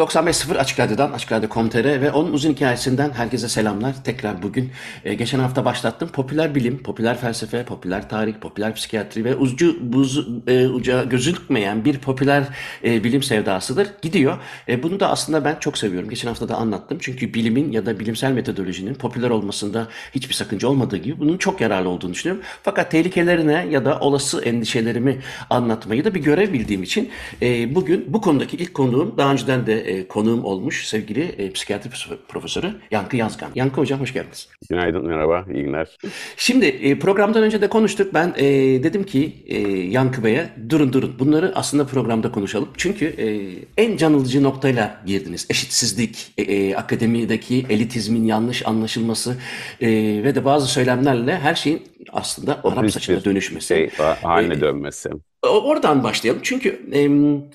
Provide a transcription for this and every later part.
95.0 Açık Radyo'dan, Açık Radyo.com.tr ve onun uzun hikayesinden herkese selamlar. Tekrar bugün e, geçen hafta başlattım. Popüler bilim, popüler felsefe, popüler tarih, popüler psikiyatri ve ucu buz, e, uca gözükmeyen bir popüler e, bilim sevdasıdır. Gidiyor. E, bunu da aslında ben çok seviyorum. Geçen hafta da anlattım. Çünkü bilimin ya da bilimsel metodolojinin popüler olmasında hiçbir sakınca olmadığı gibi bunun çok yararlı olduğunu düşünüyorum. Fakat tehlikelerine ya da olası endişelerimi anlatmayı da bir görev bildiğim için e, bugün bu konudaki ilk konuğum daha önceden de e, konuğum olmuş sevgili e, psikiyatri profesörü Yankı Yazgan. Yankı Hocam hoş geldiniz. Günaydın, merhaba, iyi günler. Şimdi e, programdan önce de konuştuk. Ben e, dedim ki e, Yankı Bey'e durun durun bunları aslında programda konuşalım. Çünkü e, en canlıcı noktayla girdiniz. Eşitsizlik, e, e, akademideki elitizmin yanlış anlaşılması e, ve de bazı söylemlerle her şeyin aslında Arap saçına dönüşmesi. Şey, haline e, dönmesi. Oradan başlayalım. Çünkü e,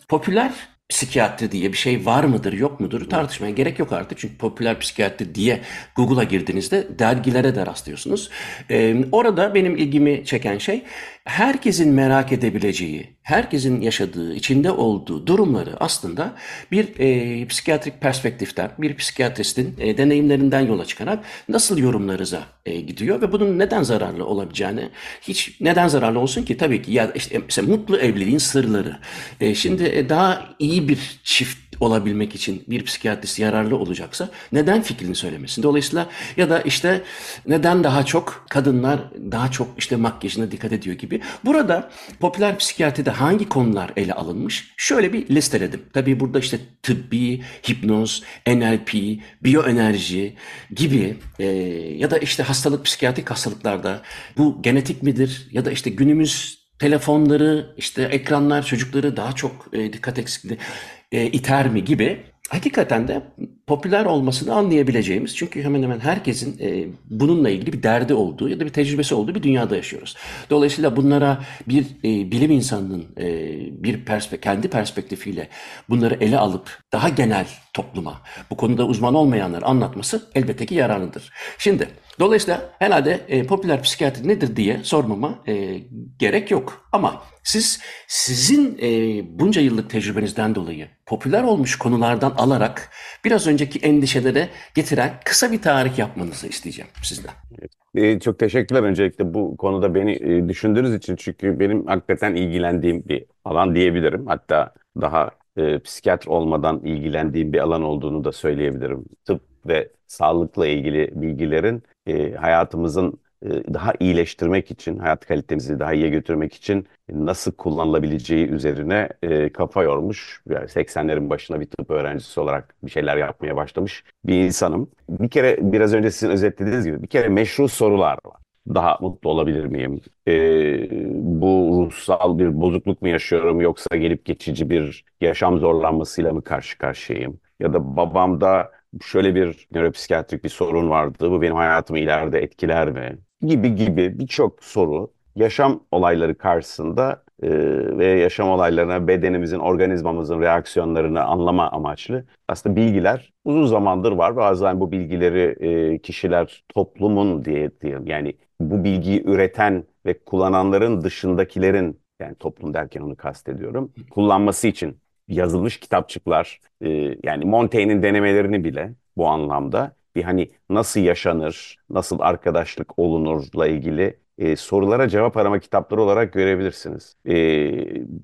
popüler psikiyatri diye bir şey var mıdır yok mudur tartışmaya gerek yok artık. Çünkü popüler psikiyatri diye Google'a girdiğinizde dergilere de rastlıyorsunuz. Ee, orada benim ilgimi çeken şey herkesin merak edebileceği, herkesin yaşadığı, içinde olduğu durumları aslında bir e, psikiyatrik perspektiften, bir psikiyatristin e, deneyimlerinden yola çıkarak nasıl yorumlarıza e, gidiyor ve bunun neden zararlı olabileceğini, hiç neden zararlı olsun ki tabii ki ya işte mesela mutlu evliliğin sırları. E, şimdi e, daha iyi bir çift olabilmek için bir psikiyatrist yararlı olacaksa neden fikrini söylemesin? Dolayısıyla ya da işte neden daha çok kadınlar daha çok işte makyajına dikkat ediyor gibi. Burada popüler psikiyatride hangi konular ele alınmış? Şöyle bir listeledim. Tabii burada işte tıbbi, hipnoz, NLP, biyoenerji gibi e, ya da işte hastalık psikiyatrik hastalıklarda bu genetik midir ya da işte günümüz telefonları, işte ekranlar çocukları daha çok e, dikkat eksikliği e, iter mi gibi hakikaten de popüler olmasını anlayabileceğimiz çünkü hemen hemen herkesin e, bununla ilgili bir derdi olduğu ya da bir tecrübesi olduğu bir dünyada yaşıyoruz. Dolayısıyla bunlara bir e, bilim insanının e, bir perspe kendi perspektifiyle bunları ele alıp daha genel topluma bu konuda uzman olmayanlar anlatması elbette ki yararlıdır. Şimdi dolayısıyla herhalde e, popüler psikiyatri nedir diye sormama e, gerek yok. Ama siz sizin e, bunca yıllık tecrübenizden dolayı popüler olmuş konulardan alarak biraz önceki endişelere getiren kısa bir tarih yapmanızı isteyeceğim sizden. Ee, çok teşekkürler öncelikle bu konuda beni e, düşündüğünüz için çünkü benim hakikaten ilgilendiğim bir alan diyebilirim. Hatta daha e, psikiyatr olmadan ilgilendiğim bir alan olduğunu da söyleyebilirim. Tıp ve sağlıkla ilgili bilgilerin e, hayatımızın e, daha iyileştirmek için, hayat kalitemizi daha iyiye götürmek için nasıl kullanılabileceği üzerine e, kafa yormuş. Yani 80'lerin başına bir tıp öğrencisi olarak bir şeyler yapmaya başlamış bir insanım. Bir kere biraz önce sizin özetlediğiniz gibi bir kere meşru sorular var. Daha mutlu olabilir miyim? E, bu ruhsal bir bozukluk mu yaşıyorum yoksa gelip geçici bir yaşam zorlanmasıyla mı karşı karşıyayım? Ya da babamda şöyle bir nöropsikiyatrik bir sorun vardı. Bu benim hayatımı ileride etkiler mi? gibi gibi birçok soru yaşam olayları karşısında e, ve yaşam olaylarına bedenimizin, organizmamızın reaksiyonlarını anlama amaçlı aslında bilgiler uzun zamandır var. Bazen bu bilgileri e, kişiler toplumun diye diyelim yani bu bilgiyi üreten ve kullananların dışındakilerin yani toplum derken onu kastediyorum kullanması için yazılmış kitapçıklar e, yani Montaigne'in denemelerini bile bu anlamda bir hani nasıl yaşanır, nasıl arkadaşlık olunurla ilgili e, sorulara cevap arama kitapları olarak görebilirsiniz. E,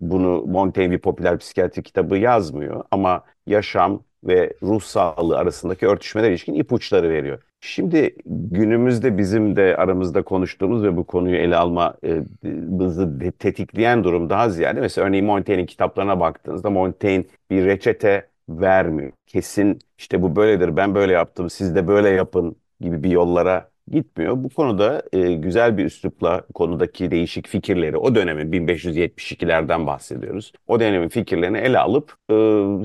bunu Montaigne bir popüler psikiyatri kitabı yazmıyor ama yaşam ve ruh sağlığı arasındaki örtüşmeler ilişkin ipuçları veriyor. Şimdi günümüzde bizim de aramızda konuştuğumuz ve bu konuyu ele alma e, bizi tetikleyen durum daha ziyade mesela örneğin Montaigne'in kitaplarına baktığınızda Montaigne bir reçete vermiyor. Kesin işte bu böyledir ben böyle yaptım siz de böyle yapın gibi bir yollara gitmiyor. Bu konuda e, güzel bir üslupla konudaki değişik fikirleri, o dönemin 1572'lerden bahsediyoruz. O dönemin fikirlerini ele alıp e,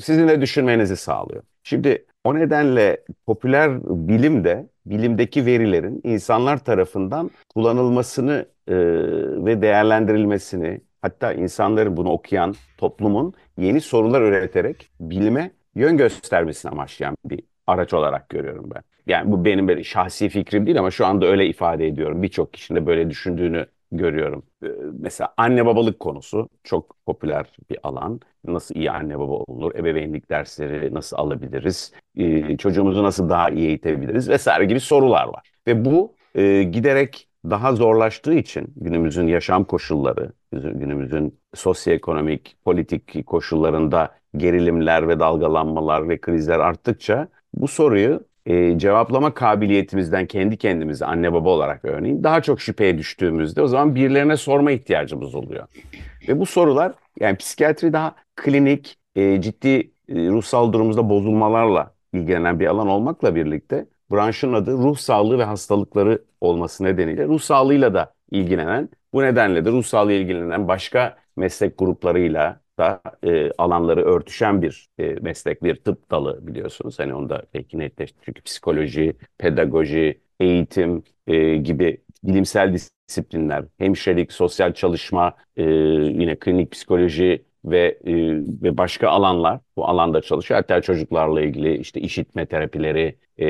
sizin de düşünmenizi sağlıyor. Şimdi o nedenle popüler bilim de bilimdeki verilerin insanlar tarafından kullanılmasını e, ve değerlendirilmesini, hatta insanların bunu okuyan toplumun yeni sorular üreterek bilime yön göstermesini amaçlayan bir araç olarak görüyorum ben. Yani bu benim böyle şahsi fikrim değil ama şu anda öyle ifade ediyorum. Birçok kişinin de böyle düşündüğünü görüyorum. Ee, mesela anne babalık konusu çok popüler bir alan. Nasıl iyi anne baba olunur? Ebeveynlik dersleri nasıl alabiliriz? Ee, çocuğumuzu nasıl daha iyi eğitebiliriz? Vesaire gibi sorular var. Ve bu e, giderek daha zorlaştığı için günümüzün yaşam koşulları, günümüzün sosyoekonomik, politik koşullarında gerilimler ve dalgalanmalar ve krizler arttıkça bu soruyu e, cevaplama kabiliyetimizden kendi kendimize anne baba olarak örneğin daha çok şüpheye düştüğümüzde o zaman birilerine sorma ihtiyacımız oluyor. Ve bu sorular yani psikiyatri daha klinik, e, ciddi e, ruhsal durumumuzda bozulmalarla ilgilenen bir alan olmakla birlikte branşın adı ruh sağlığı ve hastalıkları olması nedeniyle ruh sağlığıyla da ilgilenen, bu nedenle de ruh sağlığı ilgilenen başka meslek gruplarıyla da e, alanları örtüşen bir e, meslek, bir tıp dalı biliyorsunuz. Hani onu da belki netleşti. Çünkü psikoloji, pedagoji, eğitim e, gibi bilimsel disiplinler, hemşirelik, sosyal çalışma, e, yine klinik psikoloji ve e, ve başka alanlar bu alanda çalışıyor. Hatta çocuklarla ilgili işte işitme terapileri, e,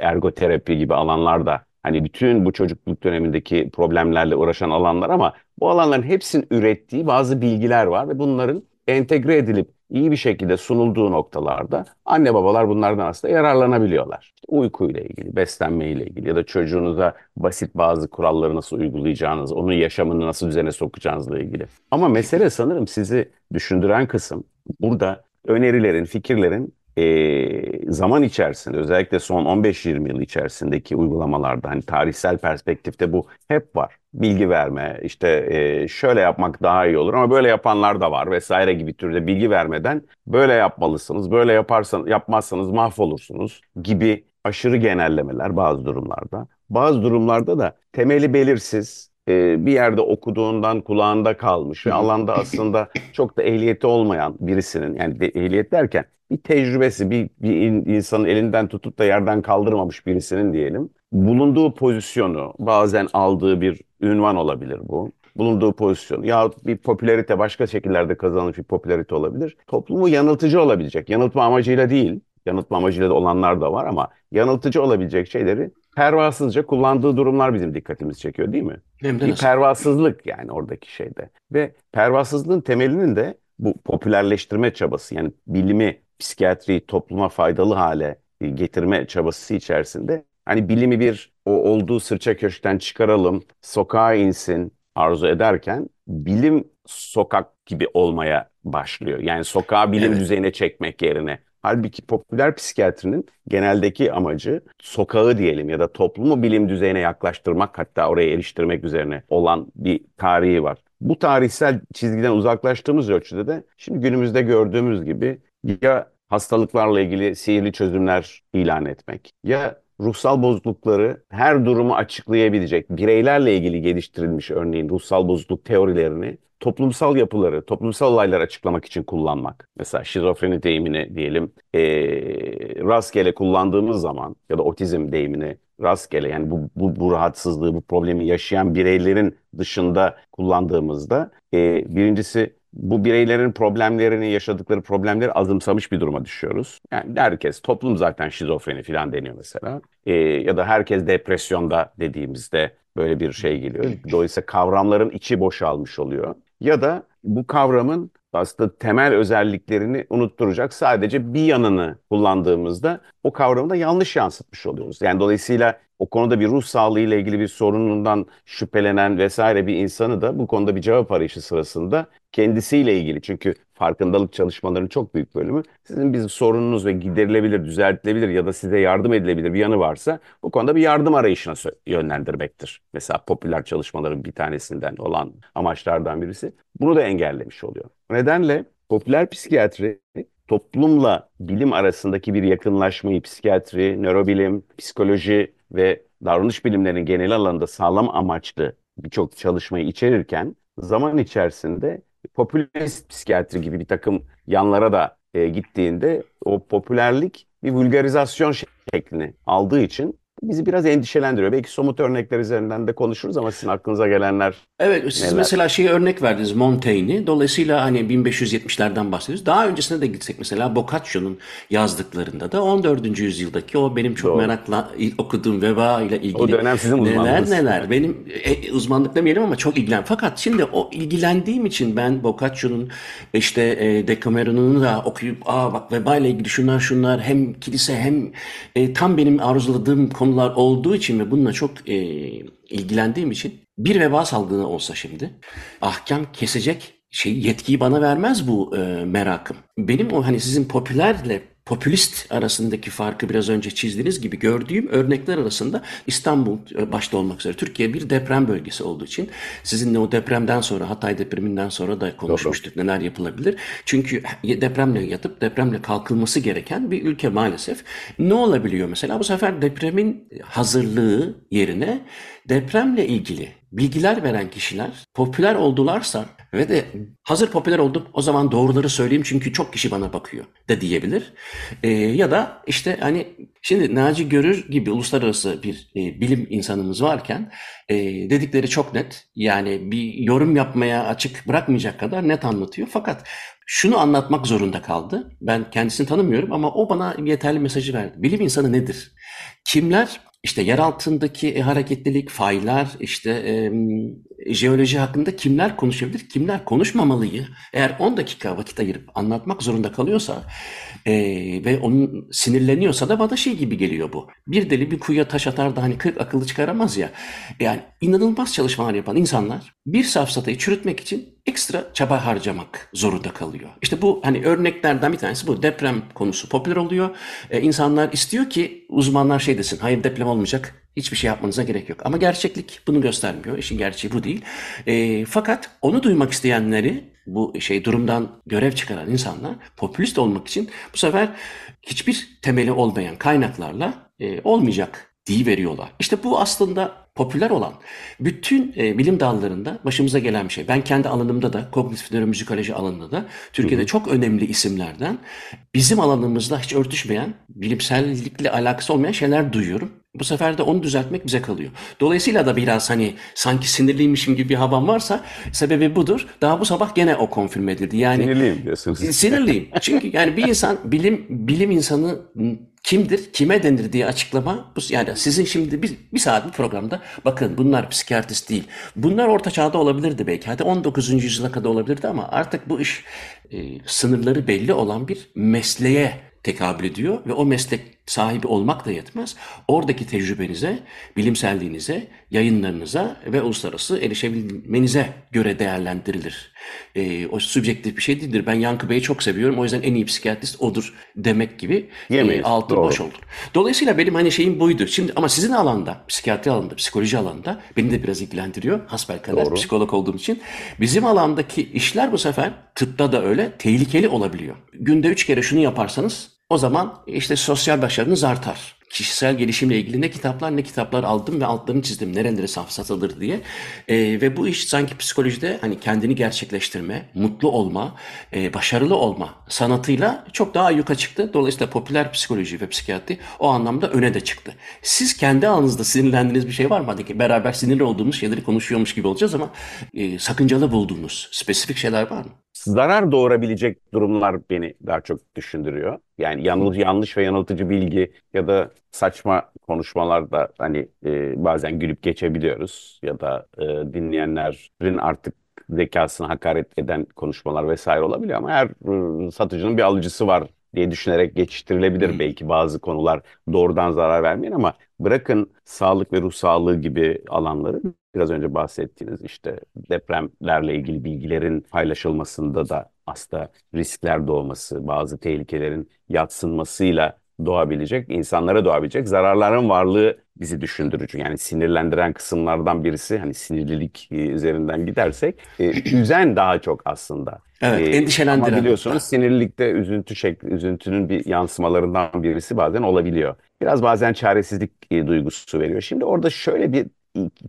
ergoterapi gibi alanlar da hani bütün bu çocukluk dönemindeki problemlerle uğraşan alanlar ama bu alanların hepsinin ürettiği bazı bilgiler var ve bunların entegre edilip iyi bir şekilde sunulduğu noktalarda anne babalar bunlardan aslında yararlanabiliyorlar. İşte uykuyla ilgili, beslenme ile ilgili ya da çocuğunuza basit bazı kuralları nasıl uygulayacağınız, onun yaşamını nasıl düzene sokacağınızla ilgili. Ama mesele sanırım sizi düşündüren kısım burada önerilerin, fikirlerin e, zaman içerisinde özellikle son 15-20 yıl içerisindeki uygulamalarda hani tarihsel perspektifte bu hep var. Bilgi verme, işte e, şöyle yapmak daha iyi olur ama böyle yapanlar da var vesaire gibi türde bilgi vermeden böyle yapmalısınız, böyle yaparsan yapmazsanız mahvolursunuz gibi aşırı genellemeler bazı durumlarda. Bazı durumlarda da temeli belirsiz, e, bir yerde okuduğundan kulağında kalmış ve alanda aslında çok da ehliyeti olmayan birisinin yani de, ehliyet derken bir tecrübesi bir, bir insanın elinden tutup da yerden kaldırmamış birisinin diyelim bulunduğu pozisyonu bazen aldığı bir ünvan olabilir bu bulunduğu pozisyon ya bir popülerite başka şekillerde kazanılmış bir popülerite olabilir. Toplumu yanıltıcı olabilecek. Yanıltma amacıyla değil. Yanıltma amacıyla da olanlar da var ama yanıltıcı olabilecek şeyleri pervasızca kullandığı durumlar bizim dikkatimizi çekiyor değil mi? Hem de bir pervasızlık yani oradaki şeyde. Ve pervasızlığın temelinin de bu popülerleştirme çabası yani bilimi, psikiyatriyi topluma faydalı hale getirme çabası içerisinde hani bilimi bir o olduğu sırça köşkten çıkaralım, sokağa insin arzu ederken bilim sokak gibi olmaya başlıyor. Yani sokağa bilim Evet. düzeyine çekmek yerine Halbuki popüler psikiyatrinin geneldeki amacı sokağı diyelim ya da toplumu bilim düzeyine yaklaştırmak hatta oraya eriştirmek üzerine olan bir tarihi var. Bu tarihsel çizgiden uzaklaştığımız ölçüde de şimdi günümüzde gördüğümüz gibi ya hastalıklarla ilgili sihirli çözümler ilan etmek ya ruhsal bozuklukları her durumu açıklayabilecek bireylerle ilgili geliştirilmiş örneğin ruhsal bozukluk teorilerini toplumsal yapıları, toplumsal olayları açıklamak için kullanmak. Mesela şizofreni deyimini diyelim e, rastgele kullandığımız zaman ya da otizm deyimini rastgele yani bu, bu, bu rahatsızlığı, bu problemi yaşayan bireylerin dışında kullandığımızda e, birincisi bu bireylerin problemlerini, yaşadıkları problemleri azımsamış bir duruma düşüyoruz. Yani herkes, toplum zaten şizofreni falan deniyor mesela. E, ya da herkes depresyonda dediğimizde böyle bir şey geliyor. Dolayısıyla kavramların içi boşalmış oluyor. Ya da bu kavramın aslında temel özelliklerini unutturacak sadece bir yanını kullandığımızda o kavramı da yanlış yansıtmış oluyoruz. Yani dolayısıyla o konuda bir ruh sağlığı ile ilgili bir sorunundan şüphelenen vesaire bir insanı da bu konuda bir cevap arayışı sırasında kendisiyle ilgili çünkü farkındalık çalışmalarının çok büyük bölümü sizin bir sorununuz ve giderilebilir, düzeltilebilir ya da size yardım edilebilir bir yanı varsa bu konuda bir yardım arayışına yönlendirmektir. Mesela popüler çalışmaların bir tanesinden olan amaçlardan birisi bunu da engellemiş oluyor. Nedenle popüler psikiyatri toplumla bilim arasındaki bir yakınlaşmayı psikiyatri, nörobilim, psikoloji ve davranış bilimlerinin genel alanında sağlam amaçlı birçok çalışmayı içerirken zaman içerisinde popülist psikiyatri gibi bir takım yanlara da e, gittiğinde o popülerlik bir vulgarizasyon şeklini aldığı için bizi biraz endişelendiriyor. Belki somut örnekler üzerinden de konuşuruz ama sizin aklınıza gelenler Evet, siz neler? mesela şeyi örnek verdiniz Montaigne'i. Dolayısıyla hani 1570'lerden bahsediyoruz. Daha öncesine de gitsek mesela Boccaccio'nun yazdıklarında da 14. yüzyıldaki o benim çok Doğru. merakla okuduğum veba ile ilgili O dönem sizin neler uzmanlığınız. neler. Benim e, uzmanlık demeyelim ama çok ilgilen. Fakat şimdi o ilgilendiğim için ben Boccaccio'nun işte e, Decameron'unu da okuyup aa bak veba ile ilgili şunlar şunlar hem kilise hem e, tam benim arzuladığım konular olduğu için ve bununla çok e, ilgilendiğim için bir veba salgını olsa şimdi ahkam kesecek şey yetkiyi bana vermez bu e, merakım. Benim o hani sizin popülerle popülist arasındaki farkı biraz önce çizdiğiniz gibi gördüğüm örnekler arasında İstanbul e, başta olmak üzere Türkiye bir deprem bölgesi olduğu için sizinle o depremden sonra Hatay depreminden sonra da konuşmuştuk neler yapılabilir. Çünkü depremle yatıp depremle kalkılması gereken bir ülke maalesef. Ne olabiliyor mesela bu sefer depremin hazırlığı yerine depremle ilgili bilgiler veren kişiler popüler oldularsa ve de hazır popüler oldum o zaman doğruları söyleyeyim çünkü çok kişi bana bakıyor da diyebilir. Ee, ya da işte hani şimdi Naci Görür gibi uluslararası bir e, bilim insanımız varken e, dedikleri çok net. Yani bir yorum yapmaya açık bırakmayacak kadar net anlatıyor. Fakat şunu anlatmak zorunda kaldı. Ben kendisini tanımıyorum ama o bana yeterli mesajı verdi. Bilim insanı nedir? Kimler işte yer altındaki hareketlilik, faylar, işte e, jeoloji hakkında kimler konuşabilir, kimler konuşmamalıyı eğer 10 dakika vakit ayırıp anlatmak zorunda kalıyorsa e, ve onun sinirleniyorsa da bana şey gibi geliyor bu. Bir deli bir kuyuya taş atar da hani 40 akıllı çıkaramaz ya. Yani inanılmaz çalışmalar yapan insanlar bir safsatayı çürütmek için ekstra çaba harcamak zorunda kalıyor. İşte bu hani örneklerden bir tanesi bu. Deprem konusu popüler oluyor. Ee, insanlar istiyor ki uzmanlar şey desin. Hayır deprem olmayacak. Hiçbir şey yapmanıza gerek yok. Ama gerçeklik bunu göstermiyor. İşin gerçeği bu değil. Ee, fakat onu duymak isteyenleri bu şey durumdan görev çıkaran insanlar popülist olmak için bu sefer hiçbir temeli olmayan kaynaklarla e, olmayacak diye veriyorlar. İşte bu aslında popüler olan bütün e, bilim dallarında başımıza gelen bir şey. Ben kendi alanımda da kognitif nöromüzikoloji alanında da Türkiye'de hı hı. çok önemli isimlerden bizim alanımızla hiç örtüşmeyen, bilimsellikle alakası olmayan şeyler duyuyorum. Bu sefer de onu düzeltmek bize kalıyor. Dolayısıyla da biraz hani sanki sinirliymişim gibi bir havam varsa sebebi budur. Daha bu sabah gene o konfirme edildi. Yani Sinirliyim diyorsunuz. Sinirliyim. Çünkü yani bir insan bilim bilim insanı kimdir, kime denir diye açıklama bu yani sizin şimdi bir, bir saat bir programda bakın bunlar psikiyatrist değil. Bunlar orta çağda olabilirdi belki. Hadi 19. yüzyıla kadar olabilirdi ama artık bu iş e, sınırları belli olan bir mesleğe tekabül ediyor ve o meslek sahibi olmak da yetmez. Oradaki tecrübenize, bilimselliğinize, yayınlarınıza ve uluslararası erişebilmenize göre değerlendirilir. E, o subjektif bir şey değildir. Ben Yankı Bey'i çok seviyorum. O yüzden en iyi psikiyatrist odur demek gibi e, altı boş olur. Dolayısıyla benim hani şeyim buydu. Şimdi ama sizin alanda, psikiyatri alanında, psikoloji alanında beni de biraz ilgilendiriyor. Hasbelkader Doğru. psikolog olduğum için. Bizim alandaki işler bu sefer tıpta da öyle tehlikeli olabiliyor. Günde üç kere şunu yaparsanız o zaman işte sosyal başarınız artar. Kişisel gelişimle ilgili ne kitaplar ne kitaplar aldım ve altlarını çizdim. Nerelere saf satılır diye. E, ve bu iş sanki psikolojide hani kendini gerçekleştirme, mutlu olma, e, başarılı olma sanatıyla çok daha yuka çıktı. Dolayısıyla popüler psikoloji ve psikiyatri o anlamda öne de çıktı. Siz kendi alanınızda sinirlendiğiniz bir şey var mı? Hadi ki beraber sinirli olduğumuz şeyleri konuşuyormuş gibi olacağız ama e, sakıncalı bulduğunuz spesifik şeyler var mı? zarar doğurabilecek durumlar beni daha çok düşündürüyor. Yani yanlış, yanlış ve yanıltıcı bilgi ya da saçma konuşmalarda hani e, bazen gülüp geçebiliyoruz ya da e, dinleyenlerin artık zekasını hakaret eden konuşmalar vesaire olabiliyor ama her e, satıcının bir alıcısı var diye düşünerek geçiştirilebilir belki bazı konular. Doğrudan zarar vermeyen ama bırakın sağlık ve ruh sağlığı gibi alanları. Biraz önce bahsettiğiniz işte depremlerle ilgili bilgilerin paylaşılmasında da aslında riskler doğması, bazı tehlikelerin yatsınmasıyla doğabilecek, insanlara doğabilecek zararların varlığı bizi düşündürücü. Yani sinirlendiren kısımlardan birisi hani sinirlilik e, üzerinden gidersek e, üzen daha çok aslında. Evet, E, endişelendiren ama biliyorsunuz sinirlilikte üzüntü şekli, üzüntünün bir yansımalarından birisi bazen olabiliyor. Biraz bazen çaresizlik e, duygusu veriyor. Şimdi orada şöyle bir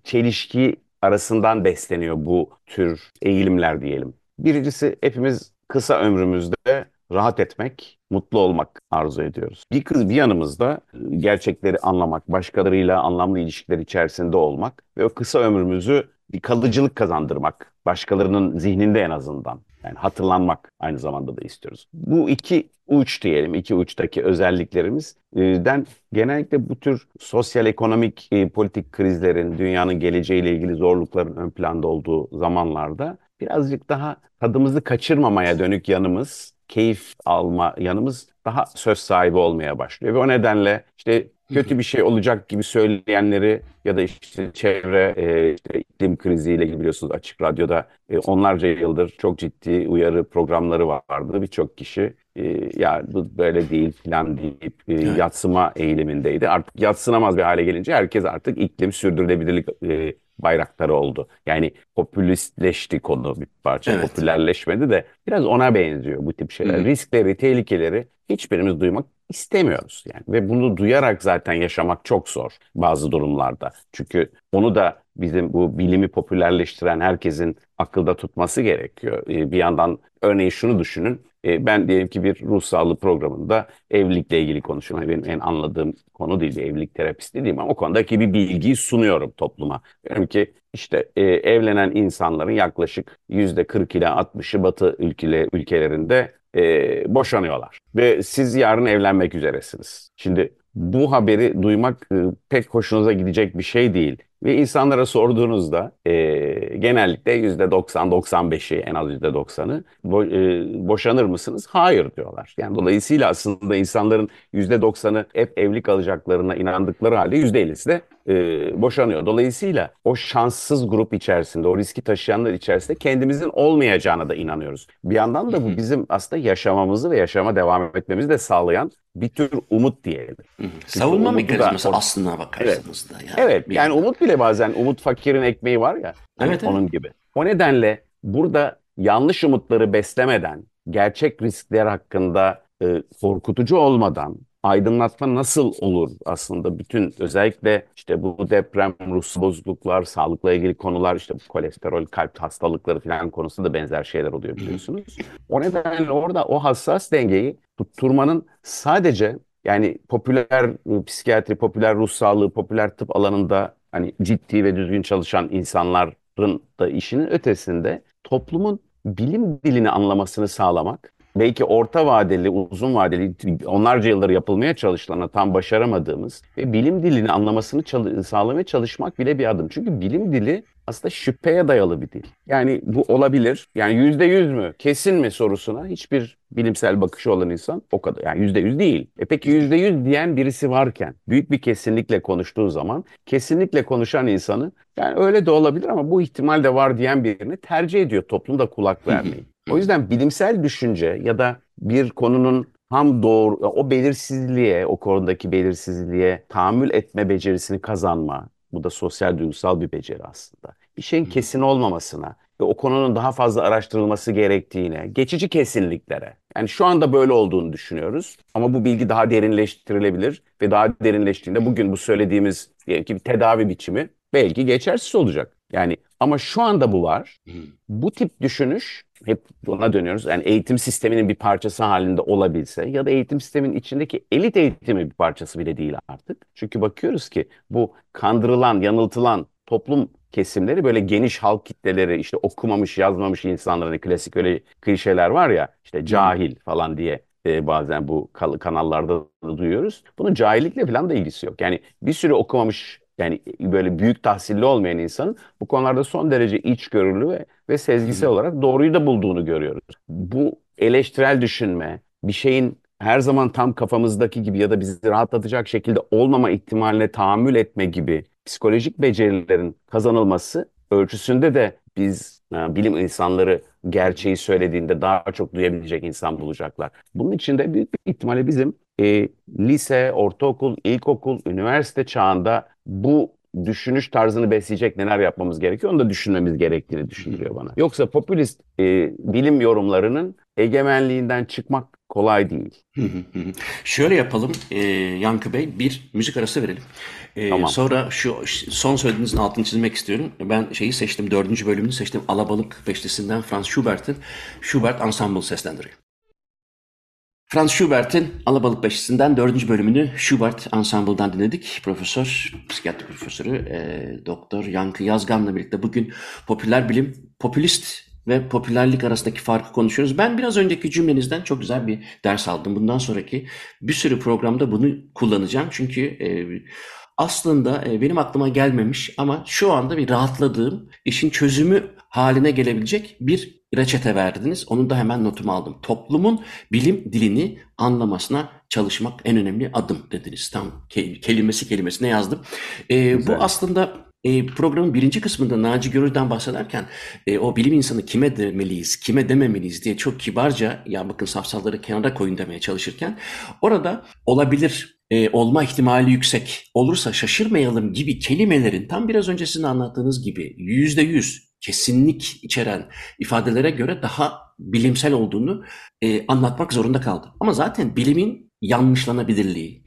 çelişki arasından besleniyor bu tür eğilimler diyelim. Birincisi hepimiz kısa ömrümüzde rahat etmek, mutlu olmak arzu ediyoruz. Bir kız bir yanımızda gerçekleri anlamak, başkalarıyla anlamlı ilişkiler içerisinde olmak ve o kısa ömrümüzü bir kalıcılık kazandırmak, başkalarının zihninde en azından. Yani hatırlanmak aynı zamanda da istiyoruz. Bu iki uç diyelim, iki uçtaki özelliklerimizden genellikle bu tür sosyal ekonomik politik krizlerin, dünyanın geleceğiyle ilgili zorlukların ön planda olduğu zamanlarda birazcık daha tadımızı kaçırmamaya dönük yanımız, keyif alma yanımız daha söz sahibi olmaya başlıyor. Ve o nedenle işte kötü bir şey olacak gibi söyleyenleri ya da işte çevre e, işte iklim kriziyle ilgili biliyorsunuz Açık Radyo'da e, onlarca yıldır çok ciddi uyarı programları vardı. Birçok kişi e, ya bu böyle değil falan deyip e, yatsıma eğilimindeydi. Artık yatsınamaz bir hale gelince herkes artık iklim sürdürülebilirlik e, bayrakları oldu. Yani popülistleşti konu bir parça. Evet. Popülerleşmedi de biraz ona benziyor bu tip şeyler. Hı. Riskleri, tehlikeleri hiçbirimiz duymak istemiyoruz yani. Ve bunu duyarak zaten yaşamak çok zor bazı durumlarda. Çünkü onu da bizim bu bilimi popülerleştiren herkesin akılda tutması gerekiyor. Ee, Bir yandan örneğin şunu düşünün. Ee, Ben diyelim ki bir ruh sağlığı programında evlilikle ilgili konuşuyorum. Yani Benim en anladığım konu değil, evlilik terapisti değilim ama o konudaki bir bilgiyi sunuyorum topluma. Diyorum ki işte e, evlenen insanların yaklaşık yüzde 40 ila 60'ı Batı ülkele, ülkelerinde e, boşanıyorlar. Ve siz yarın evlenmek üzeresiniz. Şimdi bu haberi duymak e, pek hoşunuza gidecek bir şey değil. Ve insanlara sorduğunuzda e, genellikle yüzde 90-95'i en az yüzde 90'ı bo- e, boşanır mısınız? Hayır diyorlar. Yani dolayısıyla aslında insanların yüzde 90'ı hep evli kalacaklarına inandıkları halde yüzde 50'si de e, boşanıyor. Dolayısıyla o şanssız grup içerisinde, o riski taşıyanlar içerisinde kendimizin olmayacağına da inanıyoruz. Bir yandan da bu bizim aslında yaşamamızı ve yaşama devam etmemizi de sağlayan bir tür umut diyelim. Hı hı. Savunma umudu da- mekanizması aslına bakarsanız da yani. Evet yani umut bile bazen umut fakirin ekmeği var ya hani Evet, evet. onun gibi. O nedenle burada yanlış umutları beslemeden, gerçek riskler hakkında e, korkutucu olmadan aydınlatma nasıl olur aslında bütün özellikle işte bu deprem, ruhsal bozukluklar, sağlıkla ilgili konular işte bu kolesterol, kalp hastalıkları falan konusunda da benzer şeyler oluyor biliyorsunuz. O nedenle orada o hassas dengeyi tutturmanın sadece yani popüler e, psikiyatri, popüler ruh sağlığı, popüler tıp alanında hani ciddi ve düzgün çalışan insanların da işinin ötesinde toplumun bilim dilini anlamasını sağlamak, belki orta vadeli, uzun vadeli, onlarca yıldır yapılmaya çalışılan tam başaramadığımız ve bilim dilini anlamasını çalı- sağlamaya çalışmak bile bir adım. Çünkü bilim dili aslında şüpheye dayalı bir dil. Yani bu olabilir. Yani yüzde yüz mü, kesin mi sorusuna hiçbir bilimsel bakışı olan insan o kadar. Yani yüzde yüz değil. E peki yüzde yüz diyen birisi varken büyük bir kesinlikle konuştuğu zaman kesinlikle konuşan insanı yani öyle de olabilir ama bu ihtimal de var diyen birini tercih ediyor toplumda kulak vermeyi. O yüzden bilimsel düşünce ya da bir konunun tam doğru o belirsizliğe, o konudaki belirsizliğe tahammül etme becerisini kazanma. Bu da sosyal duygusal bir beceri aslında. Bir şeyin kesin olmamasına ve o konunun daha fazla araştırılması gerektiğine, geçici kesinliklere. Yani şu anda böyle olduğunu düşünüyoruz ama bu bilgi daha derinleştirilebilir ve daha derinleştiğinde bugün bu söylediğimiz diyelim ki bir tedavi biçimi belki geçersiz olacak. Yani ama şu anda bu var. Bu tip düşünüş hep ona dönüyoruz. Yani eğitim sisteminin bir parçası halinde olabilse ya da eğitim sistemin içindeki elit eğitimi bir parçası bile değil artık. Çünkü bakıyoruz ki bu kandırılan, yanıltılan toplum kesimleri böyle geniş halk kitleleri işte okumamış, yazmamış insanların hani klasik öyle klişeler var ya işte cahil falan diye e, bazen bu kanallarda da duyuyoruz. Bunun cahillikle falan da ilgisi yok. Yani bir sürü okumamış yani böyle büyük tahsilli olmayan insanın bu konularda son derece içgörülü ve, ve sezgisel olarak doğruyu da bulduğunu görüyoruz. Bu eleştirel düşünme, bir şeyin her zaman tam kafamızdaki gibi ya da bizi rahatlatacak şekilde olmama ihtimaline tahammül etme gibi psikolojik becerilerin kazanılması ölçüsünde de biz e, bilim insanları gerçeği söylediğinde daha çok duyabilecek insan bulacaklar. Bunun için de büyük bir ihtimalle bizim e, lise, ortaokul, ilkokul, üniversite çağında bu düşünüş tarzını besleyecek neler yapmamız gerekiyor onu da düşünmemiz gerektiğini düşündürüyor bana. Yoksa popülist e, bilim yorumlarının egemenliğinden çıkmak kolay değil. Şöyle yapalım e, Yankı Bey bir müzik arası verelim. E, tamam. Sonra şu son söylediğinizin altını çizmek istiyorum. Ben şeyi seçtim dördüncü bölümünü seçtim. Alabalık Beşlisi'nden Franz Schubert'in Schubert Ensemble seslendiriyor. Franz Schubert'in Alabalık Beşlisi'nden dördüncü bölümünü Schubert Ensemble'dan dinledik. Profesör, psikiyatri profesörü e, Doktor Yankı Yazgan'la birlikte bugün popüler bilim, popülist ve popülerlik arasındaki farkı konuşuyoruz. Ben biraz önceki cümlenizden çok güzel bir ders aldım. Bundan sonraki bir sürü programda bunu kullanacağım. Çünkü e, aslında e, benim aklıma gelmemiş ama şu anda bir rahatladığım, işin çözümü haline gelebilecek bir reçete verdiniz. Onun da hemen notumu aldım. Toplumun bilim dilini anlamasına çalışmak en önemli adım dediniz. Tam kelimesi kelimesine yazdım. E, bu aslında e, programın birinci kısmında Naci Görür'den bahsederken e, o bilim insanı kime demeliyiz, kime dememeliyiz diye çok kibarca ya bakın safsalları kenara koyun demeye çalışırken orada olabilir, e, olma ihtimali yüksek, olursa şaşırmayalım gibi kelimelerin tam biraz önce sizin anlattığınız gibi yüzde yüz kesinlik içeren ifadelere göre daha bilimsel olduğunu e, anlatmak zorunda kaldım. Ama zaten bilimin yanlışlanabilirliği,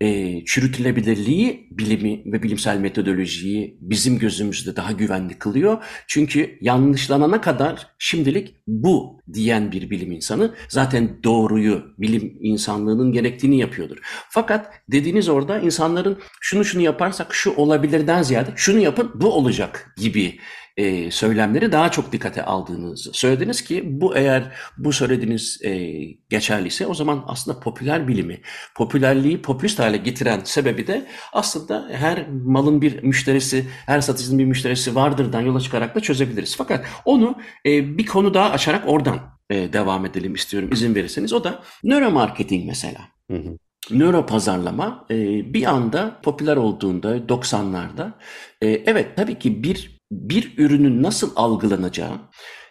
e, çürütülebilirliği bilimi ve bilimsel metodolojiyi bizim gözümüzde daha güvenli kılıyor. Çünkü yanlışlanana kadar şimdilik bu diyen bir bilim insanı zaten doğruyu bilim insanlığının gerektiğini yapıyordur. Fakat dediğiniz orada insanların şunu şunu yaparsak şu olabilirden ziyade şunu yapın bu olacak gibi e, söylemleri daha çok dikkate aldığınızı söylediniz ki bu eğer bu söylediğiniz e, geçerliyse o zaman aslında popüler bilimi, popülerliği popülist hale getiren sebebi de aslında her malın bir müşterisi, her satıcının bir müşterisi vardırdan yola çıkarak da çözebiliriz. Fakat onu e, bir konu daha açarak oradan e, devam edelim istiyorum izin verirseniz. O da nöromarketing mesela. Hı hı. Nöro pazarlama e, bir anda popüler olduğunda 90'larda e, evet tabii ki bir bir ürünün nasıl algılanacağı,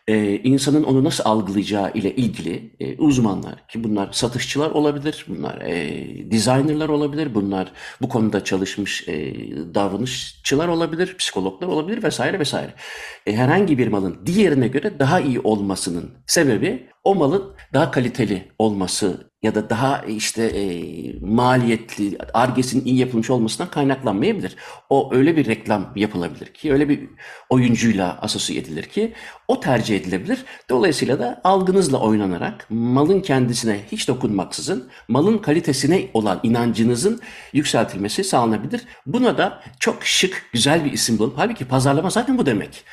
e, insanın onu nasıl algılayacağı ile ilgili e, uzmanlar ki bunlar satışçılar olabilir, bunlar e, designerlar olabilir, bunlar bu konuda çalışmış e, davranışçılar olabilir, psikologlar olabilir vesaire vesaire. Herhangi bir malın diğerine göre daha iyi olmasının sebebi o malın daha kaliteli olması ya da daha işte e, maliyetli, argesinin iyi yapılmış olmasından kaynaklanmayabilir. O öyle bir reklam yapılabilir ki, öyle bir oyuncuyla asosiye edilir ki o tercih edilebilir. Dolayısıyla da algınızla oynanarak malın kendisine hiç dokunmaksızın malın kalitesine olan inancınızın yükseltilmesi sağlanabilir. Buna da çok şık, güzel bir isim bulup, halbuki pazarlama zaten bu demek.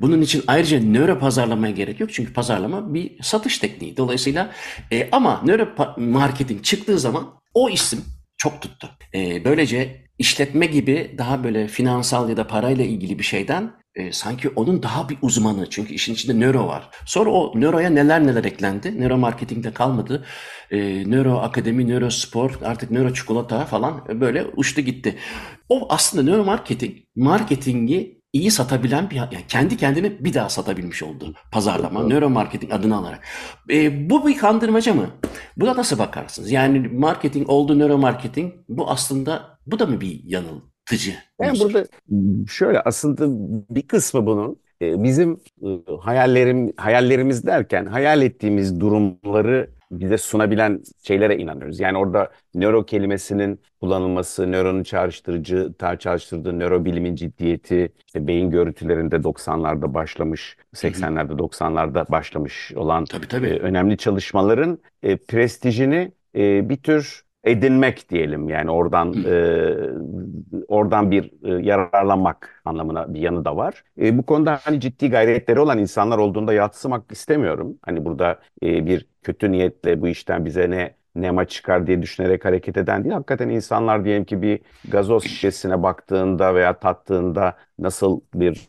Bunun için ayrıca nöro pazarlamaya gerek yok çünkü pazarlama bir satış tekniği. Dolayısıyla e, ama nöro marketing çıktığı zaman o isim çok tuttu. E, böylece işletme gibi daha böyle finansal ya da parayla ilgili bir şeyden e, sanki onun daha bir uzmanı. Çünkü işin içinde nöro var. Sonra o nöroya neler neler eklendi. Nöro marketingde kalmadı. E, nöro akademi, nöro spor, artık nöro çikolata falan böyle uçtu gitti. O aslında nöro marketing, marketingi iyi satabilen bir yani kendi kendini bir daha satabilmiş oldu pazarlama, nöromarketing adını alarak. E, bu bir kandırmaca mı? Buna nasıl bakarsınız? Yani marketing oldu nöromarketing bu aslında bu da mı bir yanıltıcı? Yani burada şöyle aslında bir kısmı bunun e, bizim e, hayallerim hayallerimiz derken hayal ettiğimiz durumları bize sunabilen şeylere inanıyoruz. Yani orada nöro kelimesinin kullanılması, nöronun çağrıştırıcı, çağrıştırdığı nörobilimin ciddiyeti, işte beyin görüntülerinde 90'larda başlamış, 80'lerde 90'larda başlamış olan tabii, tabii. E, önemli çalışmaların e, prestijini e, bir tür edinmek diyelim yani oradan e, oradan bir e, yararlanmak anlamına bir yanı da var. E, bu konuda hani ciddi gayretleri olan insanlar olduğunda yatsımak istemiyorum. Hani burada e, bir kötü niyetle bu işten bize ne nema çıkar diye düşünerek hareket eden değil. Hakikaten insanlar diyelim ki bir gazoz şişesine baktığında veya tattığında nasıl bir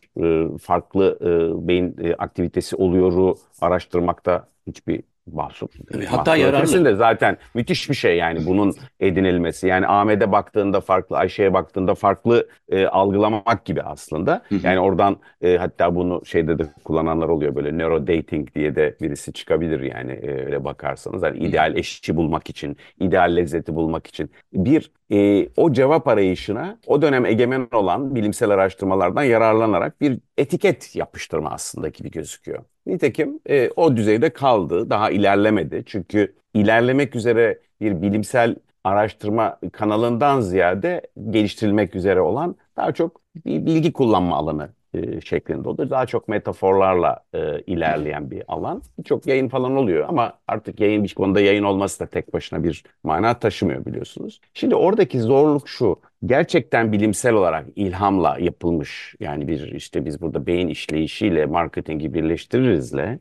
e, farklı e, beyin e, aktivitesi oluyoru araştırmakta hiçbir mahsup. Hatta yararlı. ötesinde zaten müthiş bir şey yani bunun edinilmesi. Yani Ahmet'e baktığında farklı, Ayşe'ye baktığında farklı e, algılamak gibi aslında. Yani oradan e, hatta bunu şeyde de kullananlar oluyor böyle neuro dating diye de birisi çıkabilir yani e, öyle bakarsanız. Yani ideal eşi bulmak için, ideal lezzeti bulmak için bir e, o cevap arayışına o dönem egemen olan bilimsel araştırmalardan yararlanarak bir etiket yapıştırma aslında gibi gözüküyor. Nitekim e, o düzeyde kaldı, daha ilerlemedi. Çünkü ilerlemek üzere bir bilimsel araştırma kanalından ziyade geliştirilmek üzere olan daha çok bir bilgi kullanma alanı e, şeklinde olur. Daha çok metaforlarla e, ilerleyen bir alan. Birçok yayın falan oluyor ama artık yayın bir konuda yayın olması da tek başına bir mana taşımıyor biliyorsunuz. Şimdi oradaki zorluk şu. Gerçekten bilimsel olarak ilhamla yapılmış yani bir işte biz burada beyin işleyişiyle marketingi birleştiririzle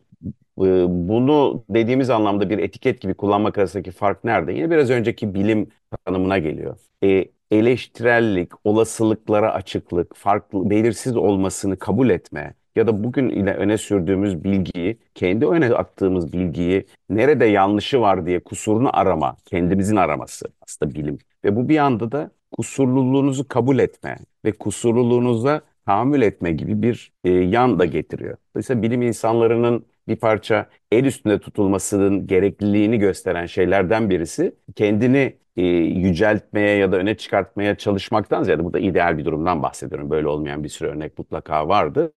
e, bunu dediğimiz anlamda bir etiket gibi kullanmak arasındaki fark nerede? Yine biraz önceki bilim tanımına geliyor. E, eleştirellik, olasılıklara açıklık, farklı, belirsiz olmasını kabul etme ya da bugün ile öne sürdüğümüz bilgiyi, kendi öne attığımız bilgiyi nerede yanlışı var diye kusurunu arama, kendimizin araması aslında bilim. Ve bu bir anda da kusurluluğunuzu kabul etme ve kusurluluğunuza tahammül etme gibi bir e, yan da getiriyor. Dolayısıyla bilim insanlarının bir parça el üstünde tutulmasının gerekliliğini gösteren şeylerden birisi kendini e, yüceltmeye ya da öne çıkartmaya çalışmaktan ziyade burada ideal bir durumdan bahsediyorum. Böyle olmayan bir sürü örnek mutlaka vardır.